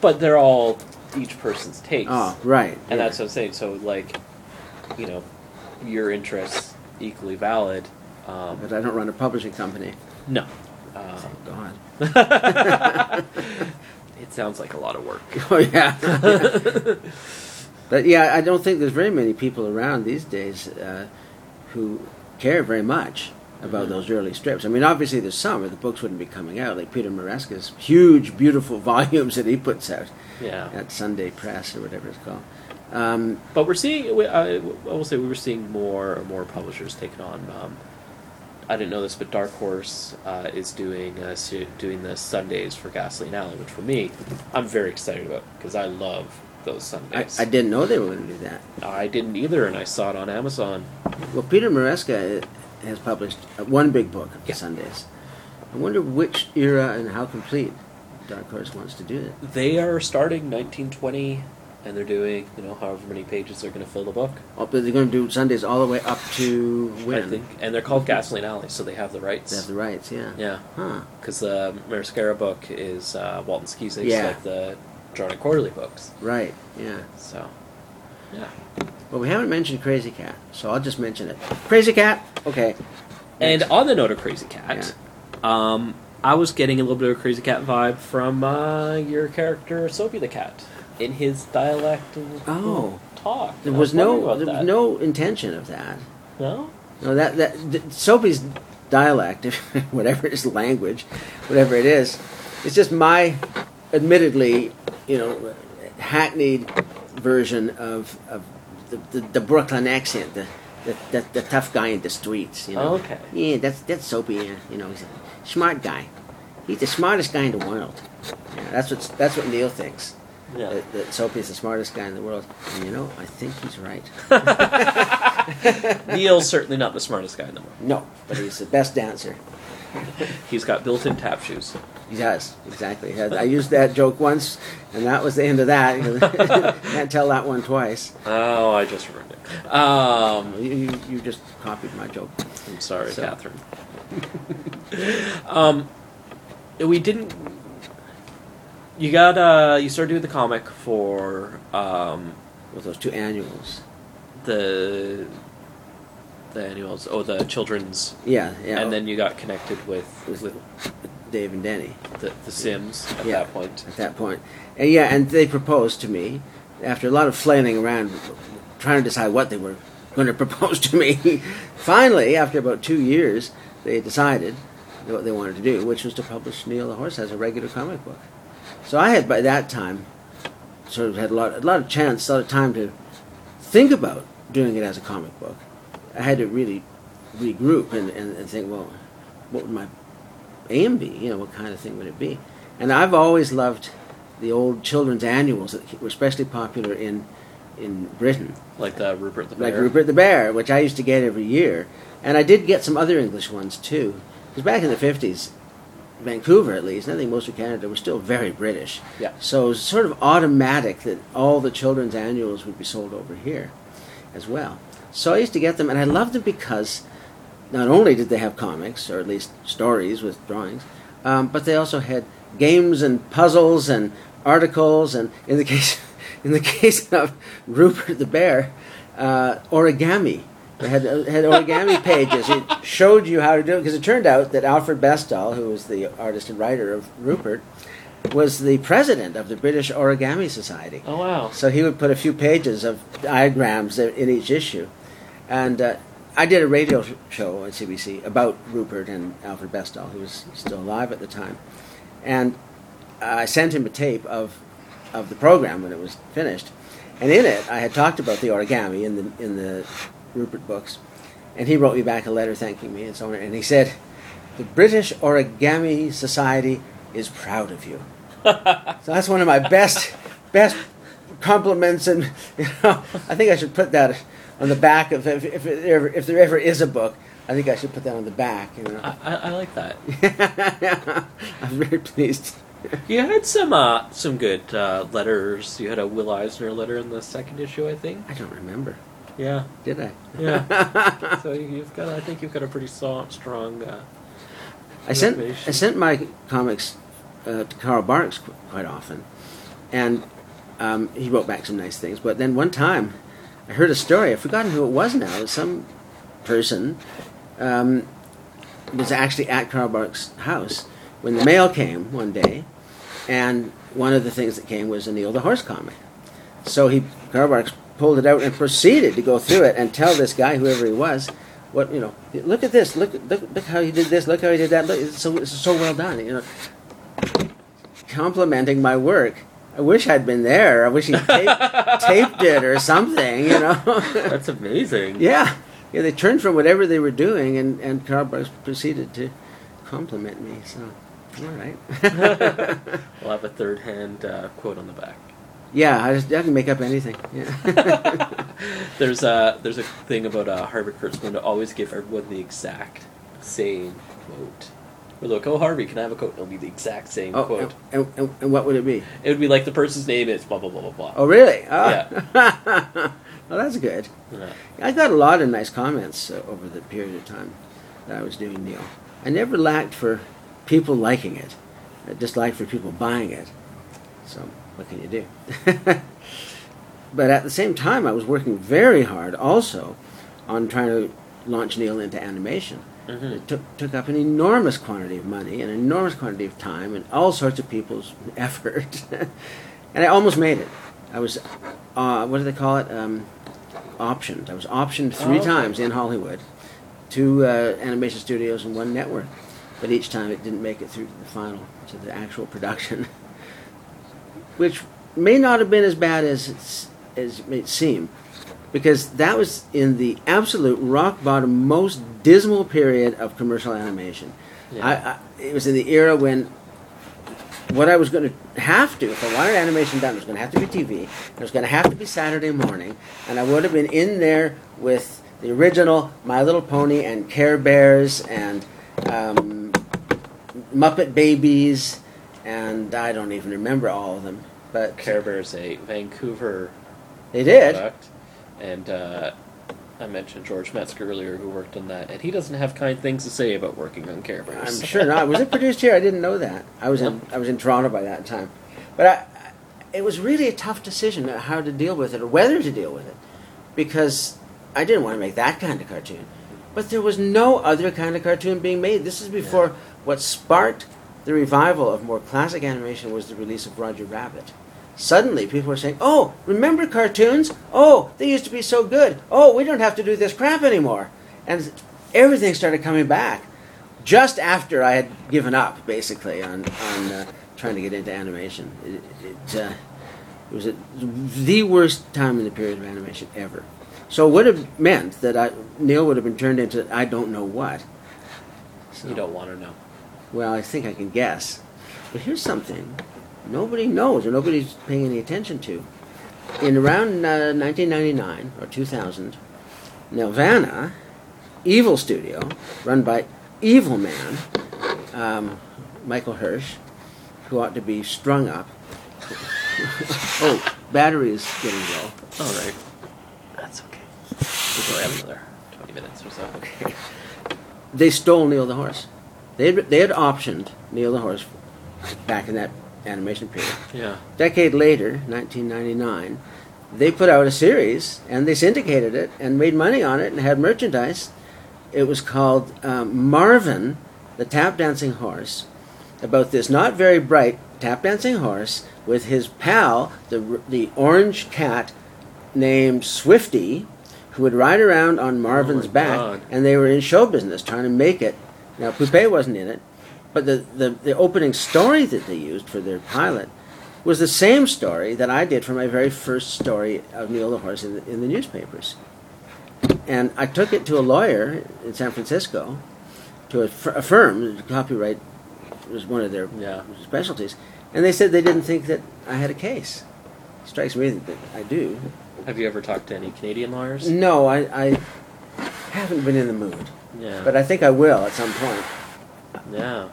but they're all each person's takes. Oh, right. And yeah. that's what I'm saying. So, like, you know, your interests equally valid. Um, But I don't run a publishing company. no. Uh, Thank God. it sounds like a lot of work. oh yeah. Yeah. But yeah, I don't think there's very many people around these days uh, who care very much about Mhm. those early strips. I mean, obviously there's some, or the books wouldn't be coming out. Like Peter Maresca's huge, beautiful volumes that he puts out Yeah. at Sunday Press or whatever it's called. Um, But we're seeing, I I will say, we were seeing more and more publishers taking on. Um, I didn't know this, but Dark Horse uh, is doing uh, su- doing the Sundays for Gasoline Alley, which for me, I'm very excited about because I love those Sundays. I didn't know they were going to do that. I didn't either, and I saw it on Amazon. Well, Peter Maresca uh, has published uh, one big book of Yeah. Sundays. I wonder which era and how complete Dark Horse wants to do it. They are starting 1920, and they're doing you know however many pages they're going to fill the book. Oh, but they're going to do Sundays all the way up to when? I think, and they're called Gasoline Alley, so they have the rights. They have the rights, yeah. yeah, Huh. because the Mariscara book is uh, Walt and Skeezix Yeah. like the Drawn and Quarterly books. Right, yeah. So, yeah. Well, we haven't mentioned Krazy Kat, so I'll just mention it. Krazy Kat, okay. And on the note of Krazy Kat, um, I was getting a little bit of a Krazy Kat vibe from uh, your character Soapy the Cat in his dialect of Oh. talk. there was no there was no intention of that. no. No, that that th- Soapy's dialect, whatever his language, whatever it is, it's just my, admittedly, you know, hackneyed version of of the, the, the Brooklyn accent, the, the the the tough guy in the streets. You know. Okay. Yeah, that's that's Soapy. You know, he's a smart guy. He's the smartest guy in the world. Yeah, that's what that's what Neil thinks. Yeah. That, that Soapy's the smartest guy in the world. And you know, I think he's right. Neil's certainly not the smartest guy in the world. No, but he's the best dancer. He's got built-in tap shoes. He does exactly. I used that joke once, and that was the end of that. Can't tell that one twice. Oh, I just ruined it. Um, You, you, you just copied my joke. I'm sorry, So- Katherine. um, we didn't. You got uh, you started doing the comic for um, with those two annuals. the the annuals. Oh, the children's. Yeah, yeah. And then you got connected with with, with Dave and Deni the, the Sims at Yeah. that point. at that point. And yeah, and they proposed to me after a lot of flailing around, trying to decide what they were going to propose to me. Finally, after about two years, they decided what they wanted to do, which was to publish Neil the Horse as a regular comic book. So I had by that time sort of had a lot, a lot of chance, a lot of time to think about doing it as a comic book. I had to really regroup and, and, and think, well, what would my aim be? You know, what kind of thing would it be? And I've always loved the old children's annuals that were especially popular in in Britain, Like the Rupert the Bear. like Rupert the Bear, which I used to get every year, and I did get some other English ones too. Because back in the fifties, Vancouver at least, and I think most of Canada was still very British. Yeah. So it was sort of automatic that all the children's annuals would be sold over here as well. So I used to get them, and I loved them because not only did they have comics, or at least stories with drawings, um, but they also had games and puzzles and articles, and in the case, in the case of Rupert the Bear, uh, origami. They had, had origami pages. It showed you how to do it because it turned out that Alfred Bestall, who was the artist and writer of Rupert, was the president of the British Origami Society. Oh wow. So he would put a few pages of diagrams in each issue. And uh, I did a radio show at CBC about Rupert and Alfred Bestall, who was still alive at the time. And I sent him a tape of, of the program when it was finished. And in it, I had talked about the origami in the, in the Rupert books. And he wrote me back a letter thanking me and so on. And he said, The British Origami Society is proud of you. so that's one of my best, best compliments. And you know, I think I should put that on the back of if, if, ever, if there ever is a book. I think I should put that on the back. You know, I, I, I like that. I'm very pleased. You had some uh, some good uh, letters. You had a Will Eisner letter in the second issue, I think. I don't remember. Yeah, Did I? yeah. so you- you've got, I think you've got a pretty so- strong. Uh, I sent I sent my comics uh, to Carl Barks qu- quite often, and um, he wrote back some nice things. But then one time, I heard a story. I've forgotten who it was now. It was some person um, was actually at Carl Barks' house when the mail came one day, and one of the things that came was a Neil the Horse comic. So he Carl Barks pulled it out and proceeded to go through it and tell this guy, whoever he was, what you know. Look at this. Look look look how he did this. Look how he did that. Look, it's so it's so well done. You know, complimenting my work. I wish I'd been there. I wish he taped, taped it or something. You know. that's amazing. yeah, yeah. They turned from whatever they were doing, and and Carl proceeded to compliment me. So, all right. We'll have a third hand uh, quote on the back. Yeah, I, just, I can make up anything. Yeah. There's a there's a thing about uh, Harvey Kurtzman to always give everyone the exact same quote. We're like, oh Harvey, can I have a quote? It'll be the exact same oh, quote. and, and, and what would it be? It would be like the person's name is blah blah blah blah blah. Oh, really? Oh. Yeah. well, that's good. Yeah. I got a lot of nice comments uh, over the period of time that I was doing Neil. I never lacked for people liking it. I just lacked for people buying it. So, what can you do? but at the same time, I was working very hard also on trying to launch Neil into animation. Mhm. It took, took up an enormous quantity of money, an enormous quantity of time, and all sorts of people's effort. and I almost made it. I was, uh, what do they call it? Um, optioned. I was optioned three Oh, okay. times in Hollywood, two uh, animation studios and one network. But each time it didn't make it through to the final, to the actual production, which may not have been as bad as it's, as it may seem, because that was in the absolute rock bottom, most dismal period of commercial animation. Yeah. I, I, it was in the era when what I was going to have to, if I wanted animation done, it was going to have to be TV. It was going to have to be Saturday morning, and I would have been in there with the original My Little Pony and Care Bears and um, Muppet Babies, and I don't even remember all of them, but Care Bear's a Vancouver they did. product, and uh, I mentioned George Metzger earlier, who worked on that, and he doesn't have kind things to say about working on Care Bears. I'm sure not. Was it produced here? I didn't know that. I was in I was in Toronto by that time, but I, it was really a tough decision how to deal with it or whether to deal with it, because I didn't want to make that kind of cartoon, but there was no other kind of cartoon being made. This is before what sparked the revival of more classic animation was the release of Roger Rabbit. Suddenly, people were saying, "Oh, remember cartoons? Oh, they used to be so good. Oh, we don't have to do this crap anymore." And everything started coming back just after I had given up, basically, on on uh, trying to get into animation. It, it, uh, it was a, the worst time in the period of animation ever. So it would have meant that I, Neil would have been turned into I don't know what. So, You don't want to know. Well, I think I can guess. But here's something nobody knows or nobody's paying any attention to. In around uh, 1999 or 2000, Nelvana, Evil Studio, run by Evil Man, um, Michael Hirsch, who ought to be strung up. oh, battery is getting low. All right, that's okay. We probably have another twenty minutes or so. they stole Neil the horse. They had, they had optioned Neil the horse back in that animation period. Yeah. decade later, 1999, they put out a series and they syndicated it and made money on it and had merchandise. It was called um, Marvin, the tap dancing horse, about this not very bright tap dancing horse with his pal, the the orange cat named Swifty, who would ride around on Marvin's my back, God. and they were in show business trying to make it. Now Poupée wasn't in it, but the, the, the opening story that they used for their pilot was the same story that I did for my very first story of Neil the Horse in the, in the newspapers. And I took it to a lawyer in San Francisco, to a, fir- a firm, copyright was one of their Yeah. specialties, and they said they didn't think that I had a case. Strikes me that I do. Have you ever talked to any Canadian lawyers? No, I, I haven't been in the mood, Yeah. but I think I will at some point. yeah.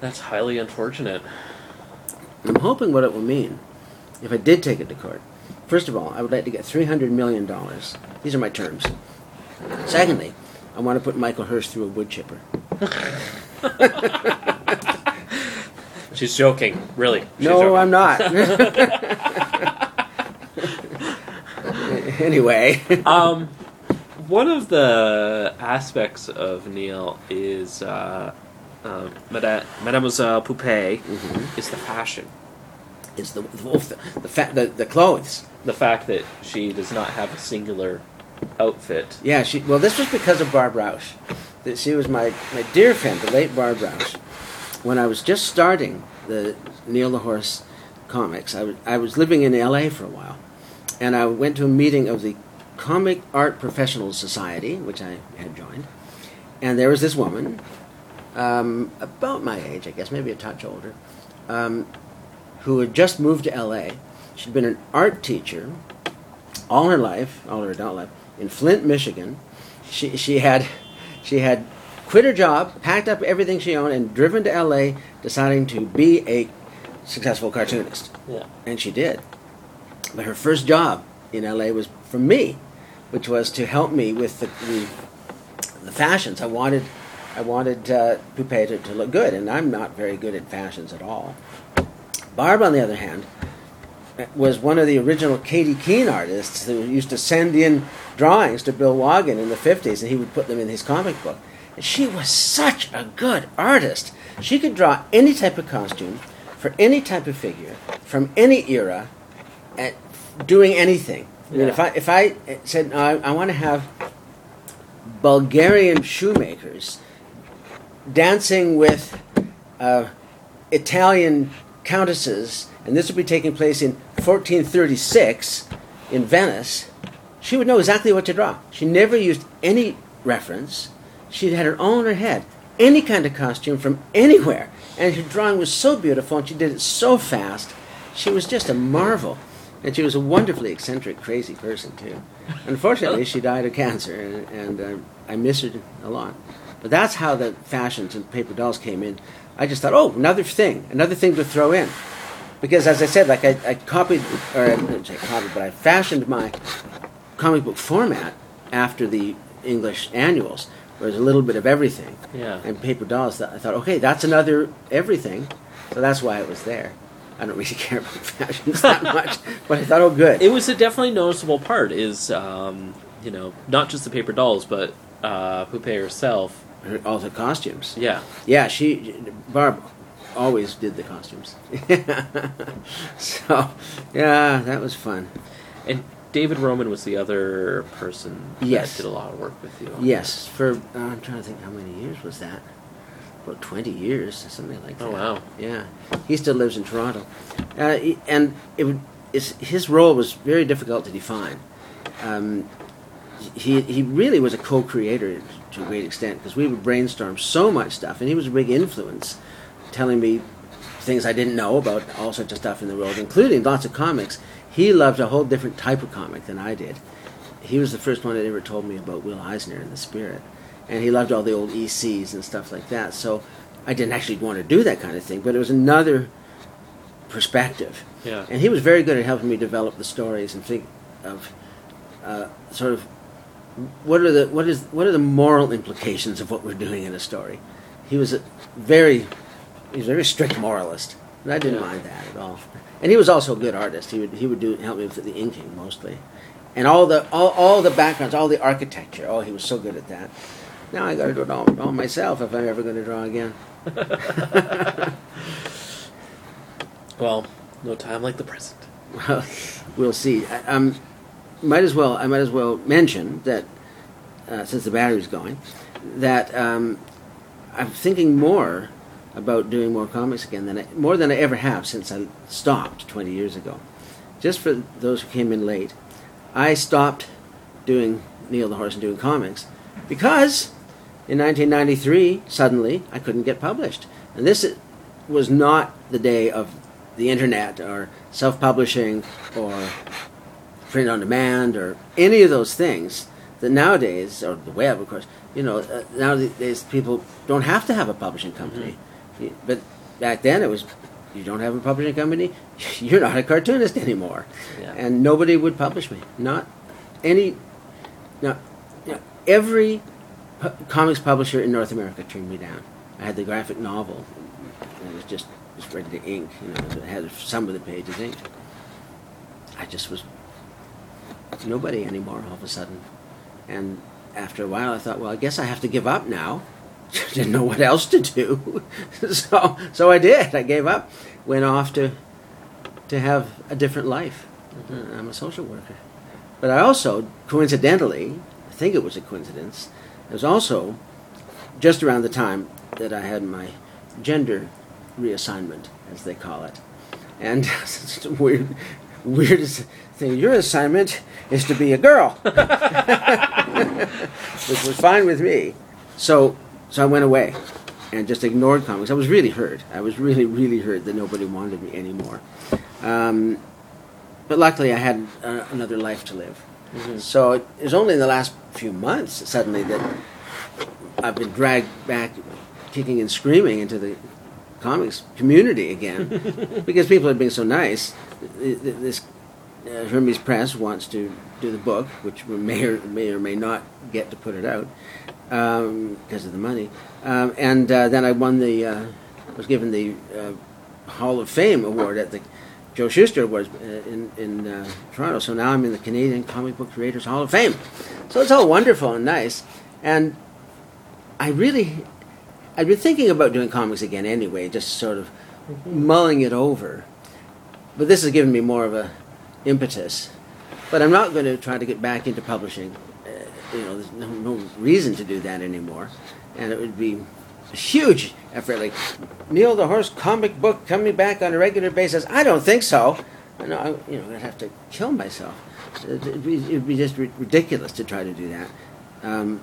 That's highly unfortunate. I'm hoping what it will mean if I did take it to court. First of all, I would like to get $300 million. These are my terms. Secondly, I want to put Michael Hirsch through a wood chipper. She's joking, really. She's no, joking. I'm not. anyway, Um, one of the aspects of Neil is uh, uh, Mada- Mademoiselle Poupée Mm-hmm. is the fashion. it's the the, the, fa- the the clothes. The fact that she does not have a singular outfit. Yeah, she. Well, this was because of Barb Rausch. That she was my, my dear friend, the late Barb Rausch. When I was just starting the Neil the Horse comics, I was I was living in L.A. for a while, and I went to a meeting of the Comic Art Professionals Society, which I had joined, and there was this woman, um, about my age, I guess, maybe a touch older, um, who had just moved to L.A. She'd been an art teacher all her life, all her adult life, in Flint, Michigan. She she had she had quit her job, packed up everything she owned, and driven to L.A. deciding to be a successful cartoonist, Yeah. and she did. But her first job in L.A. was from me, which was to help me with the the, the fashions. I wanted I wanted uh, to, to look good, and I'm not very good at fashions at all. Barb, on the other hand, was one of the original Katy Keene artists who used to send in drawings to Bill Woggon in the 50s and he would put them in his comic book. And she was such a good artist. She could draw any type of costume for any type of figure from any era at doing anything. I mean, if I if I said "No, I, I want to have Bulgarian shoemakers dancing with uh, Italian countesses, and this would be taking place in 1436 in Venice, she would know exactly what to draw. She never used any reference. She had her own in her head, any kind of costume from anywhere. And her drawing was so beautiful, and she did it so fast. She was just a marvel. And she was a wonderfully eccentric, crazy person, too. Unfortunately, she died of cancer, and, and uh, I miss her a lot. But that's how the fashions and paper dolls came in. I just thought, oh, another thing, another thing to throw in. Because as I said, like I, I copied, or I didn't say copied, but I fashioned my comic book format after the English annuals, where there's a little bit of everything. Yeah. And paper dolls, I thought, okay, that's another everything. So that's why it was there. I don't really care about fashions that much, but I thought, oh, good. It was a definitely noticeable part. Is um, you know not just the paper dolls, but uh, Poupée herself. Her- all the costumes. Yeah. Yeah, she Barb always did the costumes. so, yeah, that was fun. And David Roman was the other person Yes. that did a lot of work with you. Yes, for uh, I'm trying to think how many years was that? About twenty years, something like that. Oh, wow. Yeah, he still lives in Toronto, uh, and it his role was very difficult to define. Um, he he really was a co-creator to a great extent because we would brainstorm so much stuff, and he was a big influence, telling me things I didn't know about all sorts of stuff in the world, including lots of comics. He loved a whole different type of comic than I did. He was the first one that ever told me about Will Eisner and the Spirit, and he loved all the old ECs and stuff like that. So I didn't actually want to do that kind of thing, but it was another perspective. Yeah. And he was very good at helping me develop the stories and think of uh, sort of what are the what is what are the moral implications of what we're doing in a story. He was a very he was a very strict moralist, and I didn't Yeah. mind that at all. And he was also a good artist. He would he would do help me with the inking mostly, and all the all, all the backgrounds, all the architecture. Oh, he was so good at that. Now I got to do it all, all myself if I'm ever going to draw again. Well, no time like the present. Well, we'll see. I, um, might as well. I might as well mention that uh, since the battery's going, that um, I'm thinking more about doing more comics again than I, more than I ever have since I stopped 20 years ago. Just for those who came in late, I stopped doing Neil the Horse and doing comics because in 1993 suddenly I couldn't get published, and this was not the day of the internet or self-publishing or print on demand or any of those things that nowadays or the web of course you know uh, nowadays people don't have to have a publishing company. Y- but back then it was you don't have a publishing company you're not a cartoonist anymore. Yeah. and nobody would publish me. Not any now, now every pu- comics publisher in North America turned me down I had the graphic novel and it was just just ready to ink you know so it had some of the pages inked I just was nobody anymore all of a sudden. And after a while, I thought, well, I guess I have to give up now. Didn't know what else to do, so so I did. I gave up. Went off to to have a different life. Uh, I'm a social worker, but I also coincidentally, I think it was a coincidence. It was also just around the time that I had my gender reassignment, as they call it. And it's a weird, weirdest thing. Your assignment is to be a girl, which was fine with me. So, so I went away and just ignored comics. I was really hurt. I was really, really hurt that nobody wanted me anymore. Um, but luckily, I had uh, another life to live. So it was only in the last few months suddenly that I've been dragged back, kicking and screaming into the comics community again because people had been so nice. Th- th- This uh, Hermes Press wants to do the book, which we may or may or may not get to put it out um, because of the money. Um, and uh, then I won the uh, was given the uh, Hall of Fame award at the Joe Shuster Awards uh, in in uh, Toronto. So now I'm in the Canadian Comic Book Creators Hall of Fame. So it's all wonderful and nice. And I really I'd been thinking about doing comics again anyway, just sort of mulling it over. But this has given me more of a impetus. But I'm not going to try to get back into publishing. Uh, you know, there's no, no reason to do that anymore, and it would be a huge Like Neil the Horse comic book coming back on a regular basis. I don't think so. I know, I, you know, I'd have to kill myself. It'd be, it'd be just ri- ridiculous to try to do that. Um,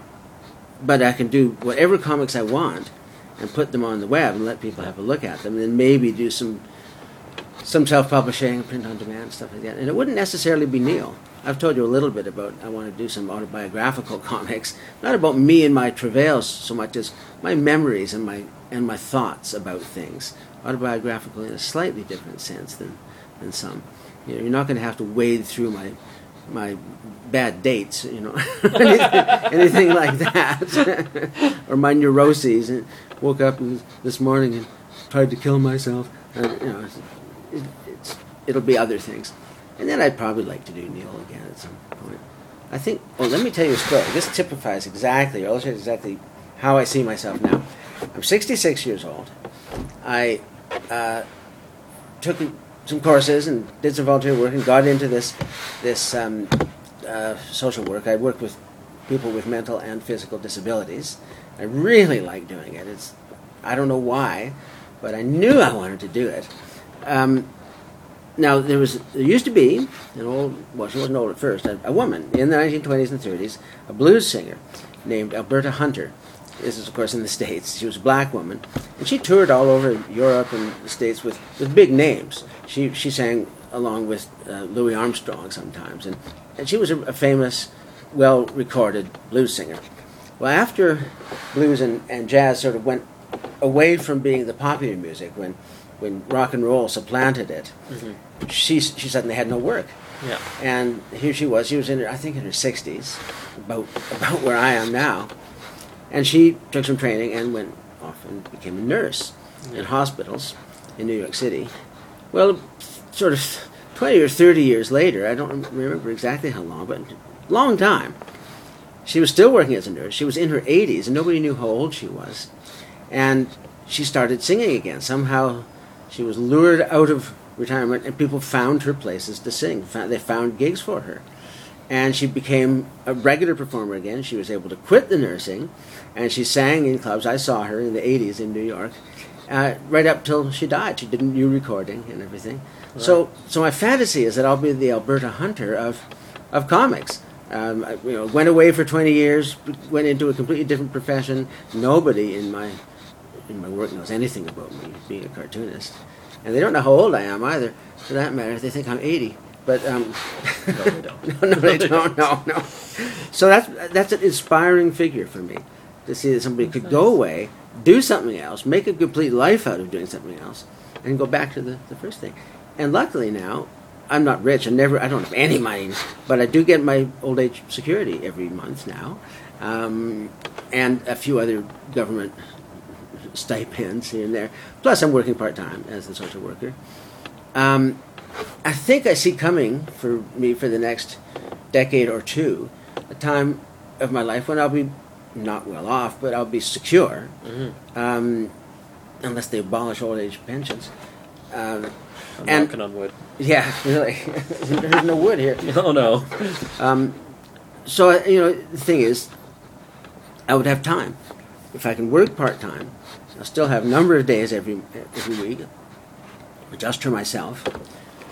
but I can do whatever comics I want and put them on the web and let people have a look at them, and then maybe do some some self-publishing, print on demand, stuff like that. And it wouldn't necessarily be Neil. I've told you a little bit about I want to do some autobiographical comics, not about me and my travails so much as my memories and my and my thoughts about things. Autobiographical in a slightly different sense than than some. You know, you're not going to have to wade through my my bad dates, you know, anything, anything like that, or my neuroses. And woke up this morning and tried to kill myself. And, you know, it, it's, it'll be other things. And then I'd probably like to do Neil again at some point. I think. Oh, let me tell you a story. This typifies exactly, or illustrates exactly how I see myself now. I'm 66 years old. I uh, took some courses and did some volunteer work and got into this this um, uh, social work. I worked with people with mental and physical disabilities. I really like doing it. It's I don't know why, but I knew I wanted to do it. Um, now there was there used to be an old well she wasn't old at first a, a woman in the 1920s and 30s a blues singer named Alberta Hunter. This is of course in the states. She was a black woman, and she toured all over Europe and the states with, with big names. She she sang along with uh, Louis Armstrong sometimes, and and she was a, a famous, well recorded blues singer. Well, after blues and, and jazz sort of went away from being the popular music when when rock and roll supplanted it. She she suddenly had no work. Yeah. And here she was. She was in her, I think, in her sixties, about about where I am now. And she took some training and went off and became a nurse in hospitals in New York City. Well, sort of twenty or thirty years later, I don't remember exactly how long, but long time. She was still working as a nurse. She was in her 80s, and nobody knew how old she was. And she started singing again. Somehow, she was lured out of retirement, and people found her places to sing. They found gigs for her. And she became a regular performer again. She was able to quit the nursing, and she sang in clubs. I saw her in the 80s in New York, uh, right up till she died. She did a new recording and everything. So, so my fantasy is that I'll be the Alberta Hunter of, of comics. Um, I, you know, went away for 20 years, went into a completely different profession. Nobody in my in my work knows anything about me being a cartoonist, and they don't know how old I am either. For that matter, they think I'm 80. But um, No, they don't. no, no, they don't. No, no. So that's that's an inspiring figure for me to see that somebody could go away, do something else, make a complete life out of doing something else, and go back to the, the first thing. And luckily now, I'm not rich. I never. I don't have any money, but I do get my old age security every month now, um, and a few other government stipends here and there. Plus, I'm working part time as a social worker. Um, I think I see coming for me for the next decade or two a time of my life when I'll be not well off, but I'll be secure, um, unless they abolish old age pensions. Um, I'm And- knocking on wood. yeah, really. There's no wood here. Oh no. Um, so uh, you know, the thing is, I would have time if I can work part time. I'll still have a number of days every every week, just for myself,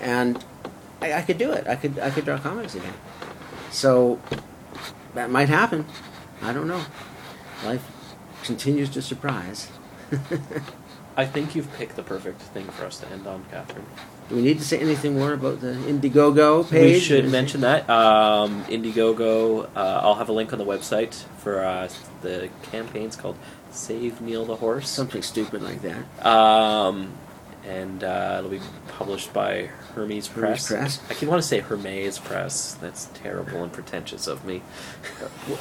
and I, I could do it. I could I could draw comics again. So that might happen. I don't know. Life continues to surprise. I think you've picked the perfect thing for us to end on, Katherine. Do we need to say anything more about the Indiegogo page? We should mention that um, Indiegogo. Uh, I'll have a link on the website for uh, the campaign's called "Save Neil the Horse," something stupid like that. um, and uh, it'll be published by Hermes Press. Press. I keep want to say Hermes Press. That's terrible and pretentious of me.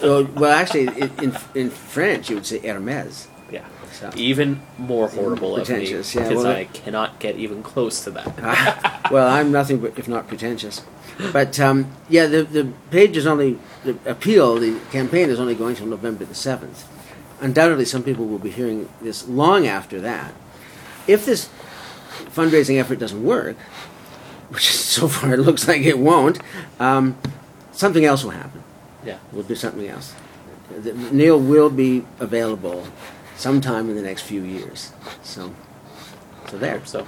Well, well, actually, in, in French, you would say Hermes. Yeah, So. even more horrible of me Pretentious, yeah, because well, I cannot get even close to that. Ah, well, I'm nothing but if not pretentious. But um, yeah, the the page is only the appeal. The campaign is only going till November the seventh. Undoubtedly, some people will be hearing this long after that. If this fundraising effort doesn't work, which so far it looks like it won't, um, something else will happen. yeah. We'll do something else. The- Neil will be available sometime in the next few years. So, so there. So,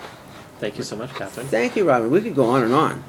thank you so much, Katherine. Thank you, Robin. We could go on and on.